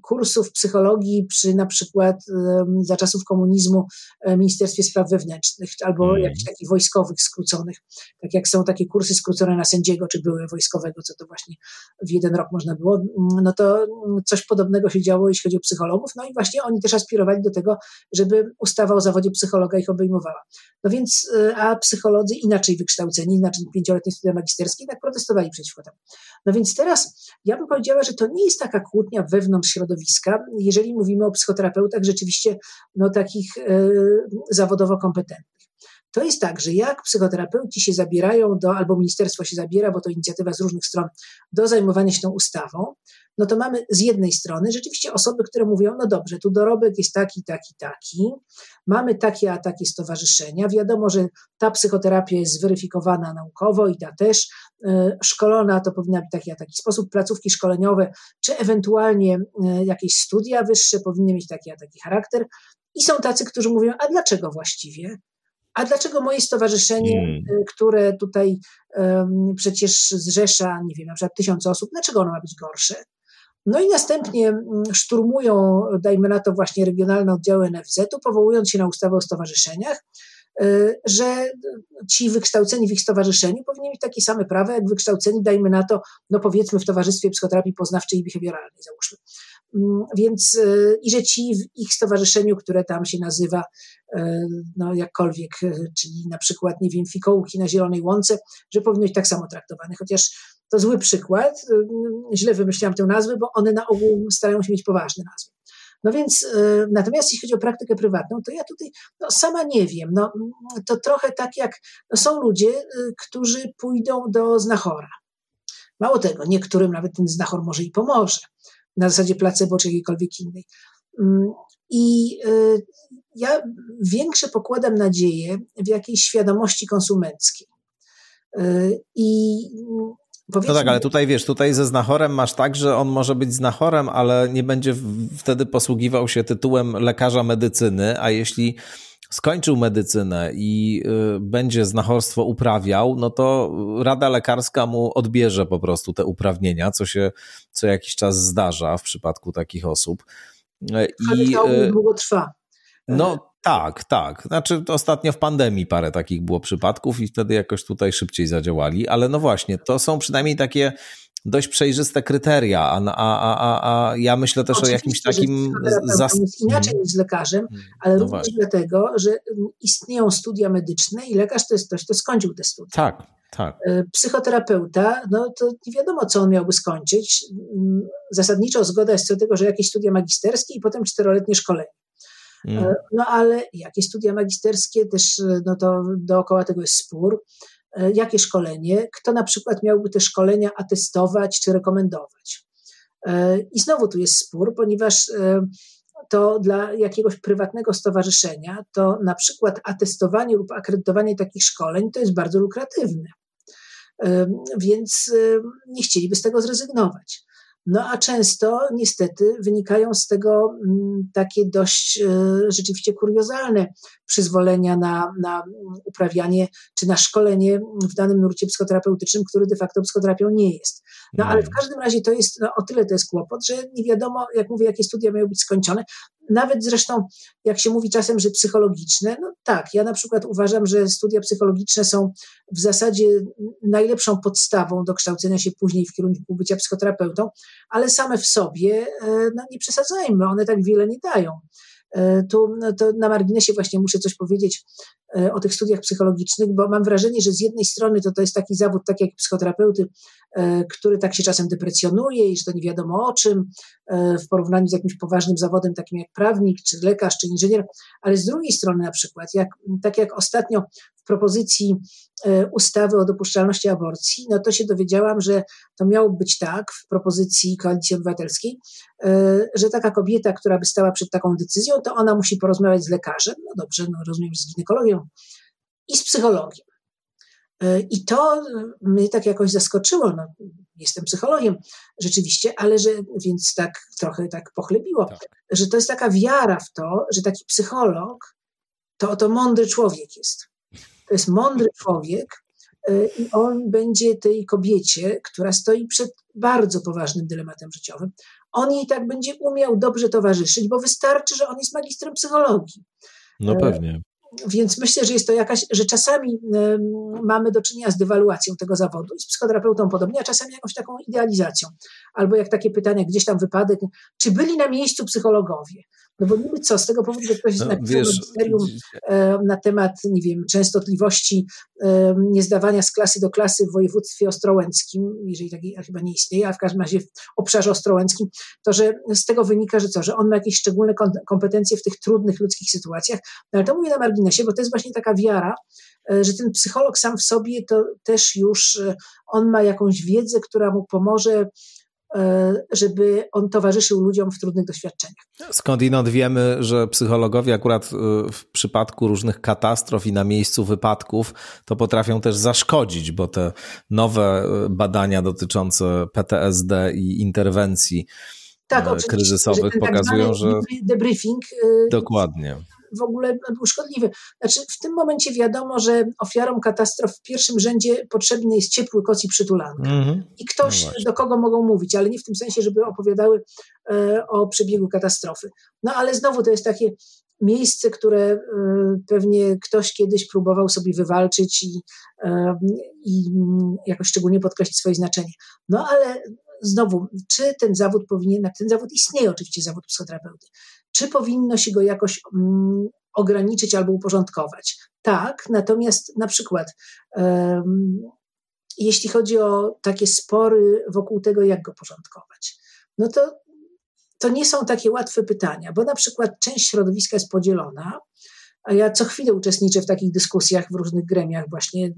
kursów psychologii przy na przykład za czasów komunizmu e, Ministerstwie Spraw Wewnętrznych albo mm. jakichś takich wojskowych skróconych, tak jak są takie kursy skrócone na sędziego czy były wojskowego, co to właśnie w jeden rok można było, no to coś podobnego się działo, jeśli chodzi o psychologów, no i właśnie oni też aspirowali do tego, żeby ustawa o zawodzie psychologa ich obejmowała. No więc, e, a psycholodzy inaczej wykształceni, znaczy pięcioletnie studia magisterskie, jednak protestowali przeciwko temu. No więc teraz ja bym powiedziała, że to nie jest taka kłótnia wewnątrz środowiska, jeżeli mówimy o psychoterapeutach rzeczywiście no, takich e, zawodowo kompetentnych. To jest tak, że jak psychoterapeuci się zabierają do, albo ministerstwo się zabiera, bo to inicjatywa z różnych stron, do zajmowania się tą ustawą, no to mamy z jednej strony rzeczywiście osoby, które mówią, no dobrze, tu dorobek jest taki, taki, taki, mamy takie a takie stowarzyszenia, wiadomo, że ta psychoterapia jest zweryfikowana naukowo i ta też, e, szkolona to powinna być taki a taki sposób, placówki szkoleniowe, czy ewentualnie e, jakieś studia wyższe powinny mieć taki a taki charakter. I są tacy, którzy mówią, a dlaczego właściwie? A dlaczego moje stowarzyszenie, hmm. Y, które tutaj um, przecież zrzesza, nie wiem, na przykład tysiąc osób, dlaczego ono ma być gorsze? No i następnie mm, szturmują, dajmy na to właśnie regionalne oddziały NFZ-u, powołując się na ustawę o stowarzyszeniach, y, że ci wykształceni w ich stowarzyszeniu powinni mieć takie same prawa, jak wykształceni, dajmy na to, no powiedzmy w Towarzystwie Psychoterapii Poznawczej i Behawioralnej, załóżmy. Mm, więc y, i że ci w ich stowarzyszeniu, które tam się nazywa y, no jakkolwiek, y, czyli na przykład, nie wiem, fikołki na Zielonej Łące, że powinny być tak samo traktowane. Chociaż to zły przykład, źle wymyśliłam tę nazwę, bo one na ogół starają się mieć poważne nazwy. No więc, natomiast jeśli chodzi o praktykę prywatną, to ja tutaj no, sama nie wiem. No, to trochę tak jak no, są ludzie, którzy pójdą do znachora. Mało tego, niektórym nawet ten znachor może i pomoże na zasadzie placebo czy jakiejkolwiek innej. Mm, I y, ja większe pokładam nadzieję w jakiejś świadomości konsumenckiej. Y, I Powiedzmy, no tak, ale tutaj wiesz, tutaj ze znachorem masz tak, że on może być znachorem, ale nie będzie wtedy posługiwał się tytułem lekarza medycyny, a jeśli skończył medycynę i y, będzie znachorstwo uprawiał, no to Rada Lekarska mu odbierze po prostu te uprawnienia, co się co jakiś czas zdarza w przypadku takich osób. E, I to y, długo trwa. No tak, tak. Znaczy ostatnio w pandemii parę takich było przypadków i wtedy jakoś tutaj szybciej zadziałali, ale no właśnie, to są przynajmniej takie dość przejrzyste kryteria, a, a, a, a ja myślę też Oczywiście, o jakimś takim... Zas... Inaczej mhm. niż z lekarzem, mhm. ale no również właśnie. dlatego, że mm, istnieją studia medyczne i lekarz to jest ktoś, kto skończył te studia. Tak, tak. E, psychoterapeuta, no to nie wiadomo, co on miałby skończyć. Mm, zasadniczo zgoda jest co do tego, że jakieś studia magisterskie i potem czteroletnie szkolenie. Mm. No ale jakie studia magisterskie, też no to dookoła tego jest spór. E, jakie szkolenie, kto na przykład miałby te szkolenia atestować czy rekomendować. E, I znowu tu jest spór, ponieważ e, to dla jakiegoś prywatnego stowarzyszenia, to na przykład atestowanie lub akredytowanie takich szkoleń to jest bardzo lukratywne. Więc nie chcieliby z tego zrezygnować. No a często niestety wynikają z tego mm, takie dość rzeczywiście kuriozalne przyzwolenia na, na uprawianie czy na szkolenie w danym nurcie psychoterapeutycznym, który de facto psychoterapią nie jest. No ale w mm. każdym razie to jest, no, o tyle to jest kłopot, że nie wiadomo, jak mówię, jakie studia mają być skończone. Nawet zresztą, jak się mówi czasem, że psychologiczne, no tak, ja na przykład uważam, że studia psychologiczne są w zasadzie najlepszą podstawą do kształcenia się później w kierunku bycia psychoterapeutą, ale same w sobie, e, no nie przesadzajmy, one tak wiele nie dają. E, tu no na marginesie właśnie muszę coś powiedzieć e, o tych studiach psychologicznych, bo mam wrażenie, że z jednej strony to, to jest taki zawód, tak jak psychoterapeuty, e, który tak się czasem deprecjonuje i że to nie wiadomo o czym, w porównaniu z jakimś poważnym zawodem takim jak prawnik, czy lekarz, czy inżynier, ale z drugiej strony na przykład, jak, tak jak ostatnio propozycji e, ustawy o dopuszczalności aborcji, no to się dowiedziałam, że to miało być tak w propozycji Koalicji Obywatelskiej, e, że taka kobieta, która by stała przed taką decyzją, to ona musi porozmawiać z lekarzem, no dobrze, no rozumiem, z ginekologiem i z psychologiem. E, I to mnie tak jakoś zaskoczyło. No, jestem psychologiem rzeczywiście, ale że, więc tak trochę tak pochlebiło, tak. że to jest taka wiara w to, że taki psycholog to to mądry człowiek jest. To jest mądry człowiek y, i on będzie tej kobiecie, która stoi przed bardzo poważnym dylematem życiowym, on jej tak będzie umiał dobrze towarzyszyć, bo wystarczy, że on jest magistrem psychologii. No y, pewnie. Więc myślę, że jest to jakaś, że czasami mamy do czynienia z dewaluacją tego zawodu i z psychoterapeutą podobnie, a czasami jakąś taką idealizacją. Albo jak takie pytania, gdzieś tam wypadek, czy byli na miejscu psychologowie? No bo niby co, z tego powodu, że ktoś no, napisał magisterium e, na temat, nie wiem, częstotliwości e, niezdawania z klasy do klasy w województwie ostrołęckim, jeżeli taki chyba nie istnieje, a w każdym razie w obszarze ostrołęckim, to że z tego wynika, że co, że on ma jakieś szczególne kompetencje w tych trudnych ludzkich sytuacjach. No ale to mówię na marginesie, bo to jest właśnie taka wiara, e, że ten psycholog sam w sobie to też już on ma jakąś wiedzę, która mu pomoże żeby on towarzyszył ludziom w trudnych doświadczeniach. Skądinąd wiemy, że psychologowie akurat e, w przypadku różnych katastrof i na miejscu wypadków to potrafią też zaszkodzić, bo te nowe e, badania dotyczące PTSD i interwencji tak, kryzysowych tak pokazują, że debriefing dokładnie w ogóle był szkodliwy. Znaczy, w tym momencie wiadomo, że ofiarom katastrof w pierwszym rzędzie potrzebny jest ciepły koc i przytulanka. Mm-hmm. I ktoś, no do kogo mogą mówić, ale nie w tym sensie, żeby opowiadały e, o przebiegu katastrofy. No ale znowu to jest takie miejsce, które e, pewnie ktoś kiedyś próbował sobie wywalczyć i, e, i jakoś szczególnie podkreślić swoje znaczenie. No ale znowu, czy ten zawód powinien, ten zawód istnieje oczywiście, zawód psychoterapeuty, czy powinno się go jakoś mm, ograniczyć albo uporządkować? Tak, natomiast na przykład um, jeśli chodzi o takie spory wokół tego, jak go porządkować, no to to nie są takie łatwe pytania, bo na przykład część środowiska jest podzielona, a ja co chwilę uczestniczę w takich dyskusjach w różnych gremiach, właśnie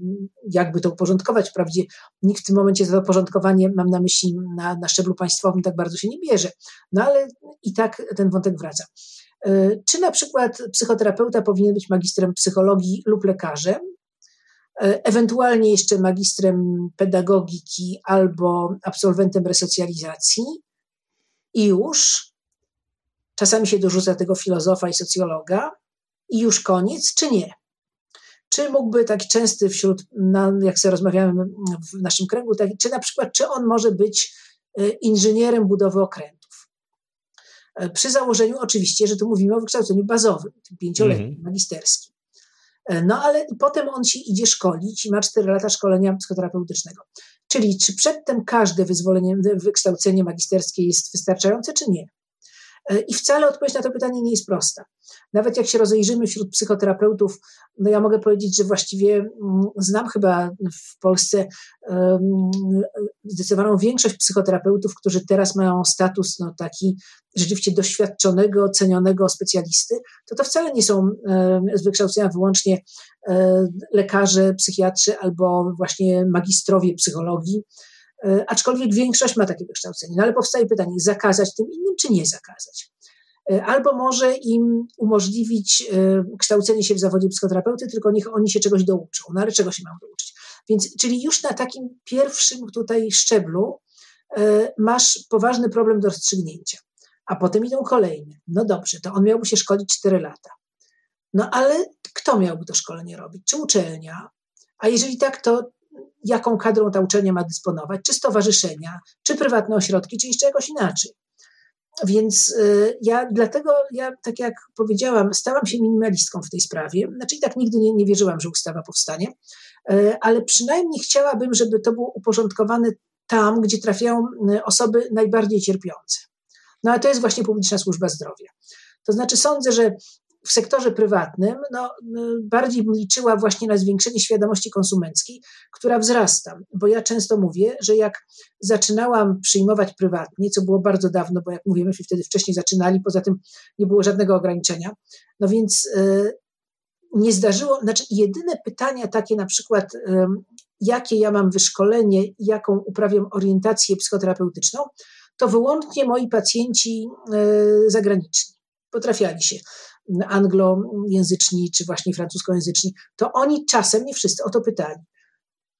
jakby to uporządkować. Wprawdzie nikt w tym momencie za porządkowanie, mam na myśli na, na szczeblu państwowym, tak bardzo się nie bierze. No ale i tak ten wątek wraca. E, czy na przykład psychoterapeuta powinien być magistrem psychologii lub lekarzem, e, ewentualnie jeszcze magistrem pedagogiki albo absolwentem resocjalizacji i już. Czasami się dorzuca tego filozofa i socjologa, i już koniec, czy nie? Czy mógłby taki częsty wśród, jak sobie rozmawiamy w naszym kręgu, taki, czy na przykład, czy on może być e, inżynierem budowy okrętów? E, przy założeniu oczywiście, że tu mówimy o wykształceniu bazowym, tym pięcioletnim, mm -hmm. magisterskim. E, no ale potem on się idzie szkolić i ma 4 lata szkolenia psychoterapeutycznego. Czyli czy przedtem każde wyzwolenie, wykształcenie magisterskie jest wystarczające, czy nie? I wcale odpowiedź na to pytanie nie jest prosta. Nawet jak się rozejrzymy wśród psychoterapeutów, no ja mogę powiedzieć, że właściwie mm, znam chyba w Polsce zdecydowaną większość psychoterapeutów, którzy teraz mają status no, taki rzeczywiście doświadczonego, cenionego specjalisty, to to wcale nie są z wykształcenia wyłącznie lekarze, psychiatrzy albo właśnie magistrowie psychologii, aczkolwiek większość ma takie wykształcenie. No ale powstaje pytanie, zakazać tym innym, czy nie zakazać? E, albo może im umożliwić kształcenie się w zawodzie psychoterapeuty, tylko niech oni się czegoś douczą. No ale czego się mają douczyć? Więc, czyli już na takim pierwszym tutaj szczeblu masz poważny problem do rozstrzygnięcia a potem idą kolejne. No dobrze, to on miałby się szkolić 4 lata. No ale kto miałby to szkolenie robić? Czy uczelnia? A jeżeli tak, to jaką kadrą ta uczelnia ma dysponować? Czy stowarzyszenia, czy prywatne ośrodki, czy jeszcze jakoś inaczej? Więc y, ja dlatego, ja tak jak powiedziałam, stałam się minimalistką w tej sprawie. Znaczy i tak nigdy nie, nie wierzyłam, że ustawa powstanie, y, ale przynajmniej chciałabym, żeby to było uporządkowane tam, gdzie trafiają y, osoby najbardziej cierpiące. No ale to jest właśnie publiczna służba zdrowia. To znaczy sądzę, że w sektorze prywatnym no, bardziej bym liczyła właśnie na zwiększenie świadomości konsumenckiej, która wzrasta. Bo ja często mówię, że jak zaczynałam przyjmować prywatnie, co było bardzo dawno, bo jak mówię, myśmy wtedy wcześniej zaczynali, poza tym nie było żadnego ograniczenia, no więc y, nie zdarzyło, znaczy jedyne pytania takie na przykład, y, jakie ja mam wyszkolenie, jaką uprawiam orientację psychoterapeutyczną, to wyłącznie moi pacjenci zagraniczni. Potrafiali się anglojęzyczni czy właśnie francuskojęzyczni, to oni czasem, nie wszyscy, o to pytali.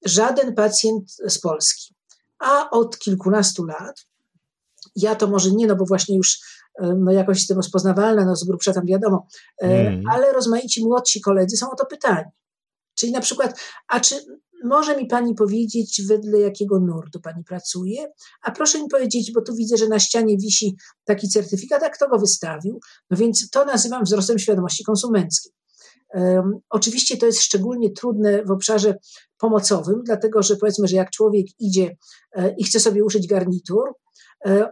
Żaden pacjent z Polski. A od kilkunastu lat, ja to może nie, no bo właśnie już e, no jakoś jestem rozpoznawalna, no z grubsza tam wiadomo, mm. ale rozmaici młodsi koledzy są o to pytani. Czyli na przykład, a czy może mi Pani powiedzieć, wedle jakiego nurtu Pani pracuje? A proszę mi powiedzieć, bo tu widzę, że na ścianie wisi taki certyfikat, a kto go wystawił? No więc to nazywam wzrostem świadomości konsumenckiej. Um, oczywiście to jest szczególnie trudne w obszarze pomocowym, dlatego że powiedzmy, że jak człowiek idzie e, i chce sobie uszyć garnitur,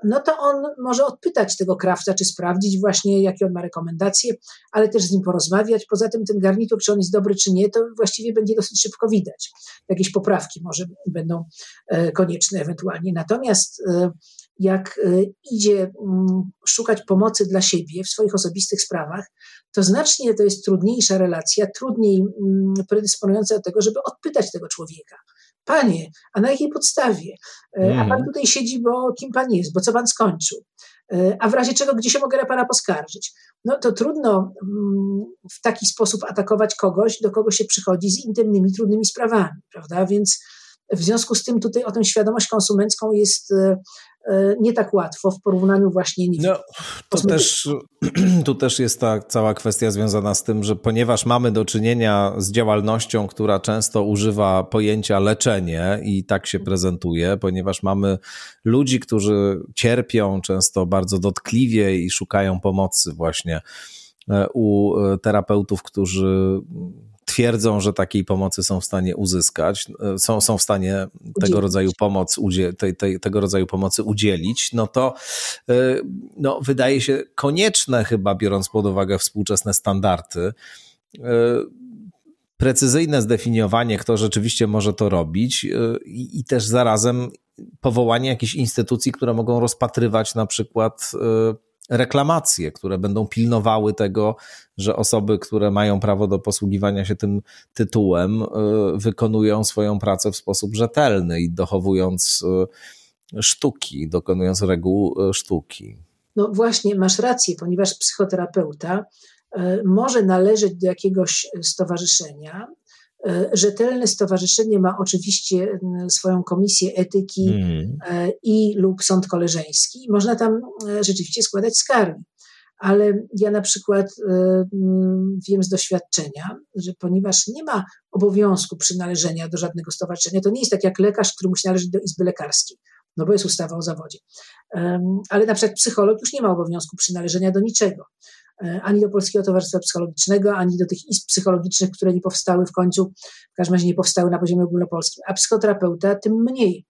no to on może odpytać tego krawca, czy sprawdzić właśnie, jakie on ma rekomendacje, ale też z nim porozmawiać. Poza tym ten garnitur, czy on jest dobry, czy nie, to właściwie będzie dosyć szybko widać. Jakieś poprawki może będą e, konieczne ewentualnie. Natomiast e, jak idzie mm, szukać pomocy dla siebie w swoich osobistych sprawach, to znacznie to jest trudniejsza relacja, trudniej mm, predysponująca do tego, żeby odpytać tego człowieka. Panie, a na jakiej podstawie? Mm. A pan mhm. tutaj siedzi, bo kim pan jest, bo co pan skończył? E, a w razie czego, gdzie się mogę na pana poskarżyć? No to trudno mm, w taki sposób atakować kogoś, do kogo się przychodzi z intymnymi, trudnymi sprawami, prawda? Więc w związku z tym tutaj o tę świadomość konsumencką jest e, e, nie tak łatwo w porównaniu właśnie nie no, to też, Tu też jest ta cała kwestia związana z tym, że ponieważ mamy do czynienia z działalnością, która często używa pojęcia leczenie i tak się prezentuje, ponieważ mamy ludzi, którzy cierpią często bardzo dotkliwie i szukają pomocy właśnie e, u terapeutów, którzy twierdzą, że takiej pomocy są w stanie uzyskać, e, są, są w stanie tego rodzaju pomoc, tej, tej, tego rodzaju pomocy udzielić, no to e, no, wydaje się konieczne chyba, biorąc pod uwagę współczesne standardy, e, precyzyjne zdefiniowanie, kto rzeczywiście może to robić i, i też zarazem powołanie jakichś instytucji, które mogą rozpatrywać na przykład reklamacje, które będą pilnowały tego, że osoby, które mają prawo do posługiwania się tym tytułem, y, wykonują swoją pracę w sposób rzetelny i dochowując y, sztuki, dokonując reguł y, sztuki. No właśnie, masz rację, ponieważ psychoterapeuta może należeć do jakiegoś stowarzyszenia, rzetelne stowarzyszenie ma oczywiście swoją komisję etyki mm. i lub sąd koleżeński. Można tam e, rzeczywiście składać skargi. Ale ja na przykład wiem z doświadczenia, że ponieważ nie ma obowiązku przynależenia do żadnego stowarzyszenia, to nie jest tak jak lekarz, który musi należeć do izby lekarskiej, no bo jest ustawa o zawodzie. Ale na przykład psycholog już nie ma obowiązku przynależenia do niczego. Ani do Polskiego Towarzystwa Psychologicznego, ani do tych izb psychologicznych, które nie powstały w końcu, w każdym razie nie powstały na poziomie ogólnopolskim, a psychoterapeuta tym mniej.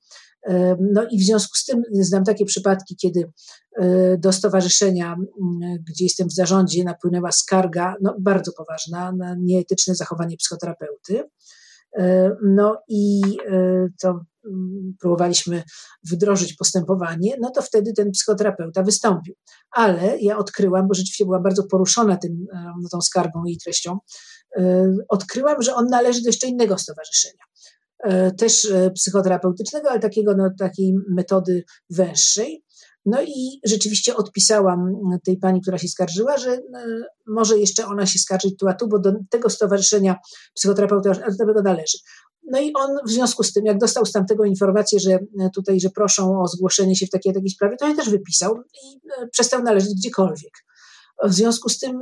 No i w związku z tym znam takie przypadki, kiedy do stowarzyszenia, gdzie jestem w zarządzie, napłynęła skarga, no bardzo poważna, na nieetyczne zachowanie psychoterapeuty. No i to próbowaliśmy wdrożyć postępowanie, no to wtedy ten psychoterapeuta wystąpił. Ale ja odkryłam, bo rzeczywiście byłam bardzo poruszona tym, tą skargą i treścią, odkryłam, że on należy do jeszcze innego stowarzyszenia. E, też e, psychoterapeutycznego, ale takiego, no, takiej metody węższej. No i rzeczywiście odpisałam tej pani, która się skarżyła, że e, może jeszcze ona się skarżyć tu a tu, bo do tego stowarzyszenia psychoterapeuta należy. No i on w związku z tym, jak dostał z tamtego informację, że tutaj, że proszą o zgłoszenie się w takiej takiej sprawie, to się też wypisał i przestał należeć gdziekolwiek. W związku z tym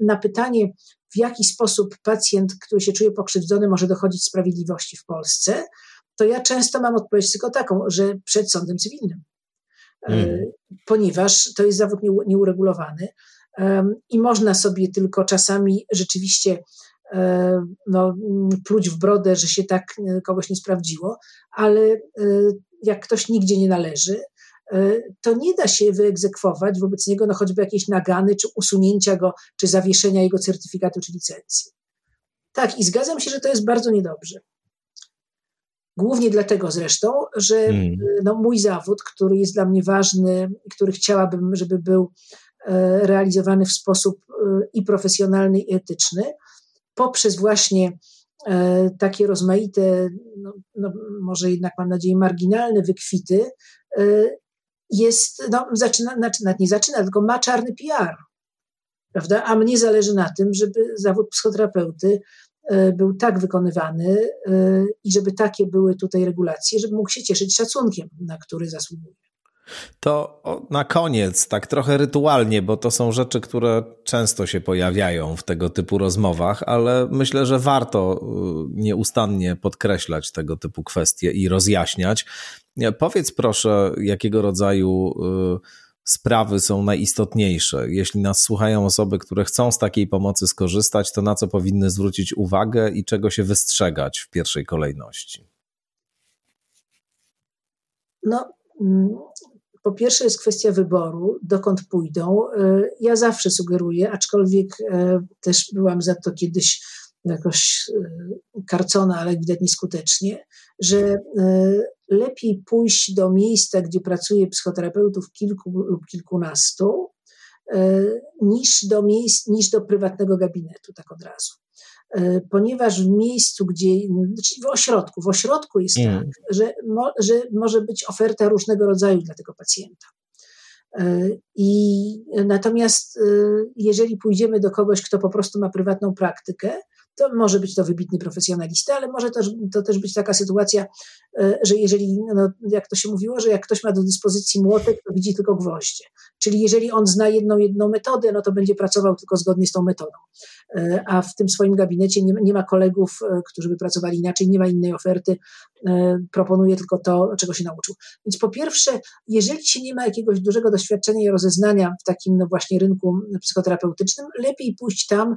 na pytanie, w jaki sposób pacjent, który się czuje pokrzywdzony, może dochodzić sprawiedliwości w Polsce, to ja często mam odpowiedź tylko taką, że przed sądem cywilnym. Mm. Ponieważ to jest zawód nieuregulowany i można sobie tylko czasami rzeczywiście e, no, pluć w brodę, że się tak e, kogoś nie sprawdziło, ale jak ktoś nigdzie nie należy, E, to nie da się wyegzekwować wobec niego no choćby jakiejś nagany, czy usunięcia go, czy zawieszenia jego certyfikatu, czy licencji. Tak, i zgadzam się, że to jest bardzo niedobrze. Głównie dlatego zresztą, że hmm. no, mój zawód, który jest dla mnie ważny, który chciałabym, żeby był e, realizowany w sposób e, i profesjonalny, i etyczny, poprzez właśnie takie rozmaite, no, no, może jednak mam nadzieję marginalne wykwity, jest, no, zaczyna, znaczy nie zaczyna, tylko ma czarny PR. Prawda? A mnie zależy na tym, żeby zawód psychoterapeuty e, był tak wykonywany e, i żeby takie były tutaj regulacje, żeby mógł się cieszyć szacunkiem, na który zasługuje. To na koniec, tak trochę rytualnie, bo to są rzeczy, które często się pojawiają w tego typu rozmowach, ale myślę, że warto y, nieustannie podkreślać tego typu kwestie i rozjaśniać. Powiedz proszę, jakiego rodzaju y, sprawy są najistotniejsze. Jeśli nas słuchają osoby, które chcą z takiej pomocy skorzystać, to na co powinny zwrócić uwagę i czego się wystrzegać w pierwszej kolejności? No, mm, po pierwsze jest kwestia wyboru, dokąd pójdą. Y, ja zawsze sugeruję, aczkolwiek y, też byłam za to kiedyś jakoś karcona, ale widać nieskutecznie, że lepiej pójść do miejsca, gdzie pracuje psychoterapeutów kilku lub kilkunastu, e, niż do, miejsc, niż do prywatnego gabinetu, tak od razu. E, ponieważ w miejscu, gdzie, czyli w ośrodku, w ośrodku jest mm. tak, że, mo, że może być oferta różnego rodzaju dla tego pacjenta. E, I natomiast jeżeli pójdziemy do kogoś, kto po prostu ma prywatną praktykę, to może być to wybitny profesjonalista, ale może też, to też być taka sytuacja, e, że jeżeli, no, jak to się mówiło, że jak ktoś ma do dyspozycji młotek, to widzi tylko gwoździe. Czyli jeżeli on zna jedną, jedną metodę, no to będzie pracował tylko zgodnie z tą metodą. E, a w tym swoim gabinecie nie, nie ma kolegów, e, którzy by pracowali inaczej, nie ma innej oferty, proponuje tylko to, czego się nauczył. Więc po pierwsze, jeżeli się nie ma jakiegoś dużego doświadczenia i rozeznania w takim no właśnie rynku psychoterapeutycznym, lepiej pójść tam,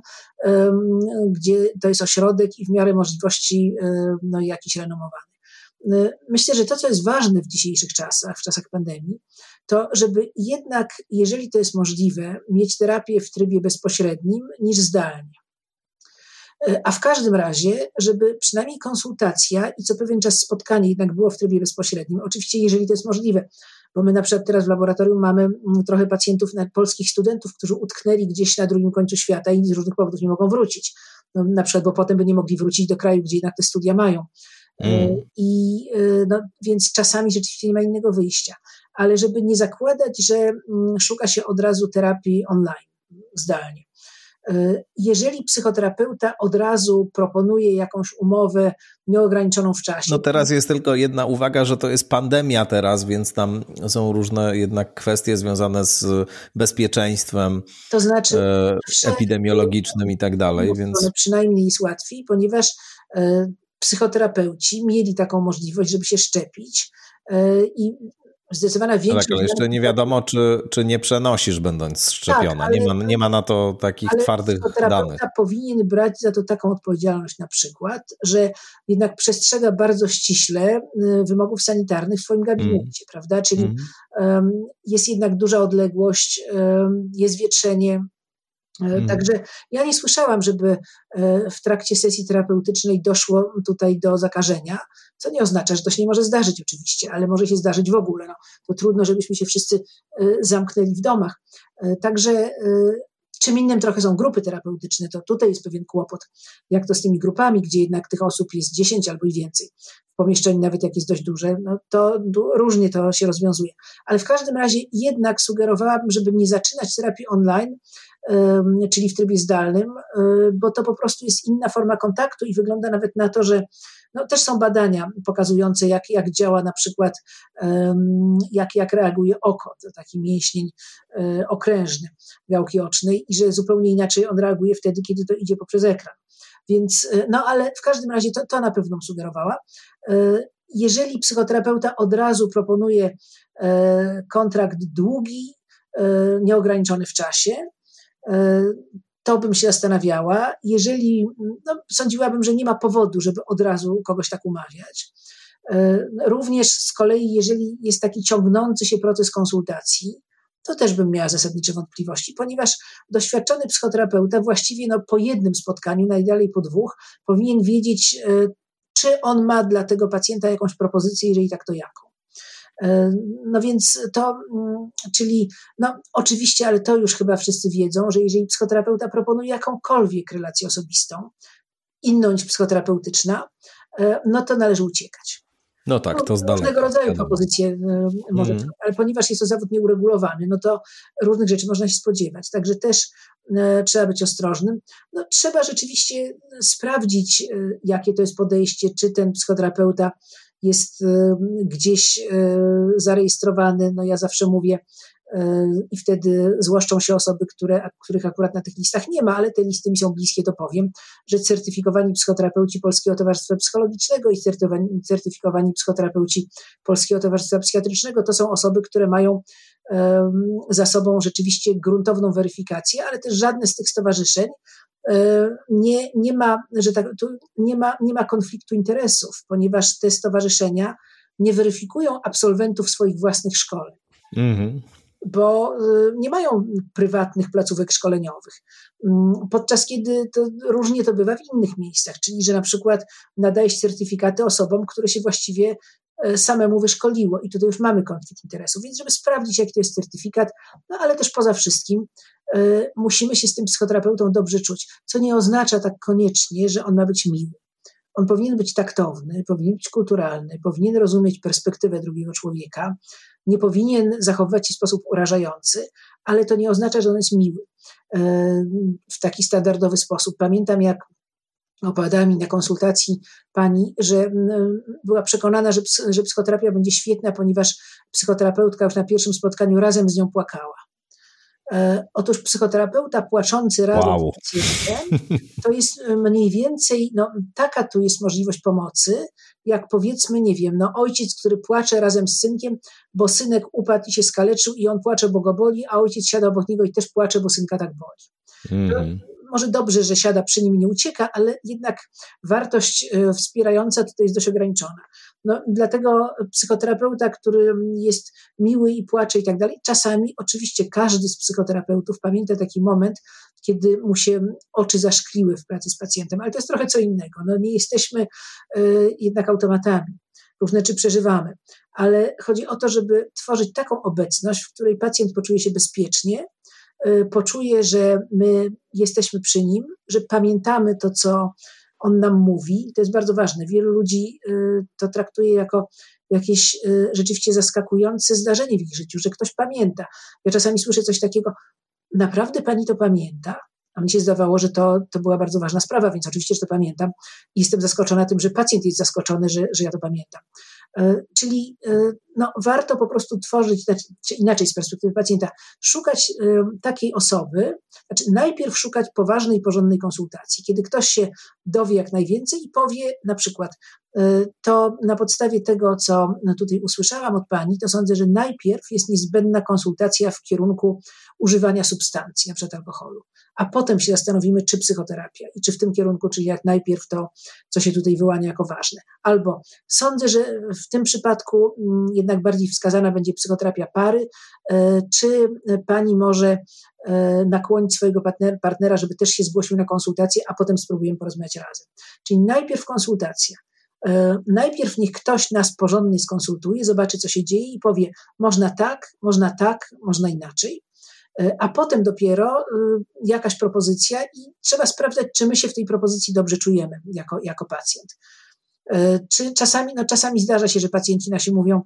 gdzie to jest ośrodek i w miarę możliwości e, no, jakiś renomowany. E, myślę, że to, co jest ważne w dzisiejszych czasach, w czasach pandemii, to żeby jednak, jeżeli to jest możliwe, mieć terapię w trybie bezpośrednim niż zdalnie. E, a w każdym razie, żeby przynajmniej konsultacja i co pewien czas spotkanie jednak było w trybie bezpośrednim. Oczywiście, jeżeli to jest możliwe, bo my na przykład teraz w laboratorium mamy mm, trochę pacjentów, polskich studentów, którzy utknęli gdzieś na drugim końcu świata i z różnych powodów nie mogą wrócić. No, na przykład, bo potem by nie mogli wrócić do kraju, gdzie jednak te studia mają. E, mm. I e, no, więc czasami rzeczywiście nie ma innego wyjścia. Ale żeby nie zakładać, że mm, szuka się od razu terapii online, zdalnie. E, jeżeli psychoterapeuta od razu proponuje jakąś umowę nieograniczoną w czasie. No teraz jest tylko jedna uwaga, że to jest pandemia teraz, więc tam są różne jednak kwestie związane z bezpieczeństwem to znaczy, e, epidemiologicznym i tak dalej. Więc... Przynajmniej jest łatwiej, ponieważ e, psychoterapeuci mieli taką możliwość, żeby się szczepić e, i zdecydowana większość. Tak, ale jeszcze nie wiadomo, czy, czy nie przenosisz, będąc szczepiona. Tak, ale, nie, ma, nie ma na to takich ale twardych danych. powinien brać za to taką odpowiedzialność na przykład, że jednak przestrzega bardzo ściśle y, wymogów sanitarnych w swoim gabinecie, mm. prawda? Czyli mm. um, jest jednak duża odległość, um, jest wietrzenie, Hmm. Także ja nie słyszałam, żeby e, w trakcie sesji terapeutycznej doszło tutaj do zakażenia, co nie oznacza, że to się nie może zdarzyć oczywiście, ale może się zdarzyć w ogóle. No, to trudno, żebyśmy się wszyscy e, zamknęli w domach. Także Czym innym trochę są grupy terapeutyczne, to tutaj jest pewien kłopot, jak to z tymi grupami, gdzie jednak tych osób jest 10 albo i więcej w pomieszczeniu, nawet jak jest dość duże, no to różnie to się rozwiązuje. Ale w każdym razie jednak sugerowałabym, żeby nie zaczynać terapii online, czyli w trybie zdalnym, bo to po prostu jest inna forma kontaktu i wygląda nawet na to, że no, też są badania pokazujące, jak, jak działa na przykład, jak, jak reaguje oko, to taki mięsień e, okrężny gałki ocznej i że zupełnie inaczej on reaguje wtedy, kiedy to idzie poprzez ekran. Więc, e, no ale w każdym razie to, to na pewno sugerowała. E, jeżeli psychoterapeuta od razu proponuje kontrakt długi, nieograniczony w czasie, to bym się zastanawiała. Jeżeli, no, sądziłabym, że nie ma powodu, żeby od razu kogoś tak umawiać. E, również z kolei, jeżeli jest taki ciągnący się proces konsultacji, to też bym miała zasadnicze wątpliwości, ponieważ doświadczony psychoterapeuta właściwie no, po jednym spotkaniu, najdalej po dwóch, powinien wiedzieć, e, czy on ma dla tego pacjenta jakąś propozycję, jeżeli tak, to jaką. E, no więc to, mm, czyli, no oczywiście, ale to już chyba wszyscy wiedzą, że jeżeli psychoterapeuta proponuje jakąkolwiek relację osobistą, inną niż psychoterapeutyczna, e, no to należy uciekać. No tak, to zdalnie. Różnego rodzaju propozycje e, może, mm. ale ponieważ jest to zawód nieuregulowany, no to różnych rzeczy można się spodziewać. Także też trzeba być ostrożnym. No, trzeba rzeczywiście sprawdzić, jakie to jest podejście, czy ten psychoterapeuta jest y, gdzieś y, zarejestrowany, no ja zawsze mówię, y, i wtedy złoszczą się osoby, które, których akurat na tych listach nie ma, ale te listy mi są bliskie, to powiem, że certyfikowani psychoterapeuci Polskiego Towarzystwa Psychologicznego i certyfikowani, psychoterapeuci Polskiego Towarzystwa Psychiatrycznego to są osoby, które mają um, za sobą rzeczywiście gruntowną weryfikację, ale też żadne z tych stowarzyszeń nie, nie, ma, że tak, nie, ma, nie ma konfliktu interesów, ponieważ te stowarzyszenia nie weryfikują absolwentów swoich własnych szkoleń. Mhm bo e, nie mają prywatnych placówek szkoleniowych. Mm, podczas kiedy to różnie to bywa w innych miejscach, czyli że na przykład nadaje się certyfikaty osobom, które się właściwie e, samemu wyszkoliło i tutaj już mamy konflikt interesów, więc żeby sprawdzić, jaki to jest certyfikat, no ale też poza wszystkim musimy się z tym psychoterapeutą dobrze czuć, co nie oznacza tak koniecznie, że on ma być miły. On powinien być taktowny, powinien być kulturalny, powinien rozumieć perspektywę drugiego człowieka, nie powinien zachowywać się w sposób urażający, ale to nie oznacza, że on jest miły y, w taki standardowy sposób. Pamiętam, jak opowiadała mi na konsultacji pani, że mm, była przekonana, że, że psychoterapia będzie świetna, ponieważ psychoterapeutka już na pierwszym spotkaniu razem z nią płakała. E, otóż psychoterapeuta płaczący razem wow. z pacjentem to jest mniej więcej, no, taka tu jest możliwość pomocy, jak powiedzmy, nie wiem, no, ojciec, który płacze razem z synkiem, bo synek upadł i się skaleczył i on płacze, bo go boli, a ojciec siada obok niego i też płacze, bo synka tak boli. Mm może dobrze, że siada przy nim i nie ucieka, ale jednak wartość e, wspierająca tutaj jest dość ograniczona. No, dlatego psychoterapeuta, który jest miły i płacze i tak dalej, czasami oczywiście każdy z psychoterapeutów pamięta taki moment, kiedy mu się oczy zaszkliły w pracy z pacjentem, ale to jest trochę co innego. No, nie jesteśmy y, jednak automatami. Różne rzeczy przeżywamy, ale chodzi o to, żeby tworzyć taką obecność, w której pacjent poczuje się bezpiecznie, y, poczuje, że my jesteśmy przy nim, że pamiętamy to, co on nam mówi. To jest bardzo ważne. Wielu ludzi y, to traktuje jako jakieś y, rzeczywiście zaskakujące zdarzenie w ich życiu, że ktoś pamięta. Ja czasami słyszę coś takiego, naprawdę pani to pamięta? A mi się zdawało, że to, to była bardzo ważna sprawa, więc oczywiście, że to pamiętam. I jestem zaskoczona tym, że pacjent jest zaskoczony, że, że ja to pamiętam. Czyli no, warto po prostu tworzyć, znaczy, czy inaczej z perspektywy pacjenta, szukać takiej osoby, znaczy najpierw szukać poważnej, porządnej konsultacji. Kiedy ktoś się dowie jak najwięcej i powie na przykład, to na podstawie tego, co tutaj usłyszałam od Pani, to sądzę, że najpierw jest niezbędna konsultacja w kierunku używania substancji, przykład alkoholu, a potem się zastanowimy, czy psychoterapia i czy w tym kierunku, czy jak najpierw to, co się tutaj wyłania jako ważne. Albo sądzę, że w tym przypadku mm, jednak bardziej wskazana będzie psychoterapia pary, e, czy Pani może e, nakłonić swojego partnera, żeby też się zgłosił na konsultację, a potem spróbujemy porozmawiać razem. Czyli najpierw konsultacja, E, najpierw niech ktoś nas porządnie skonsultuje, zobaczy, co się dzieje i powie, można tak, można tak, można inaczej. E, a potem dopiero e, jakaś propozycja i trzeba sprawdzać, czy my się w tej propozycji dobrze czujemy jako, jako pacjent. Czy czasami, no czasami zdarza się, że pacjenci nasi mówią,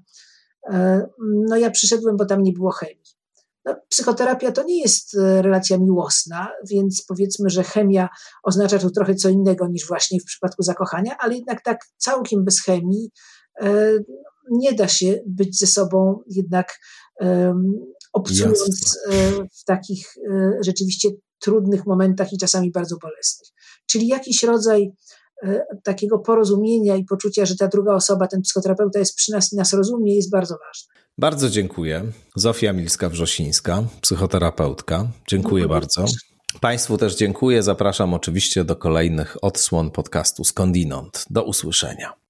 no ja przyszedłem, bo tam nie było chemii. No, psychoterapia to nie jest relacja miłosna, więc powiedzmy, że chemia oznacza tu trochę co innego niż właśnie w przypadku zakochania, ale jednak tak całkiem bez chemii nie da się być ze sobą jednak obcując e, w takich rzeczywiście trudnych momentach i czasami bardzo bolesnych. Czyli jakiś rodzaj takiego porozumienia i poczucia, że ta druga osoba, ten psychoterapeuta jest przy nas i nas rozumie, jest bardzo ważne. Bardzo dziękuję. Zofia Milska-Wrzosińska, psychoterapeutka. Dziękuję bardzo. Państwu też dziękuję. Zapraszam oczywiście do kolejnych odsłon podcastu Skądinąd. Do usłyszenia.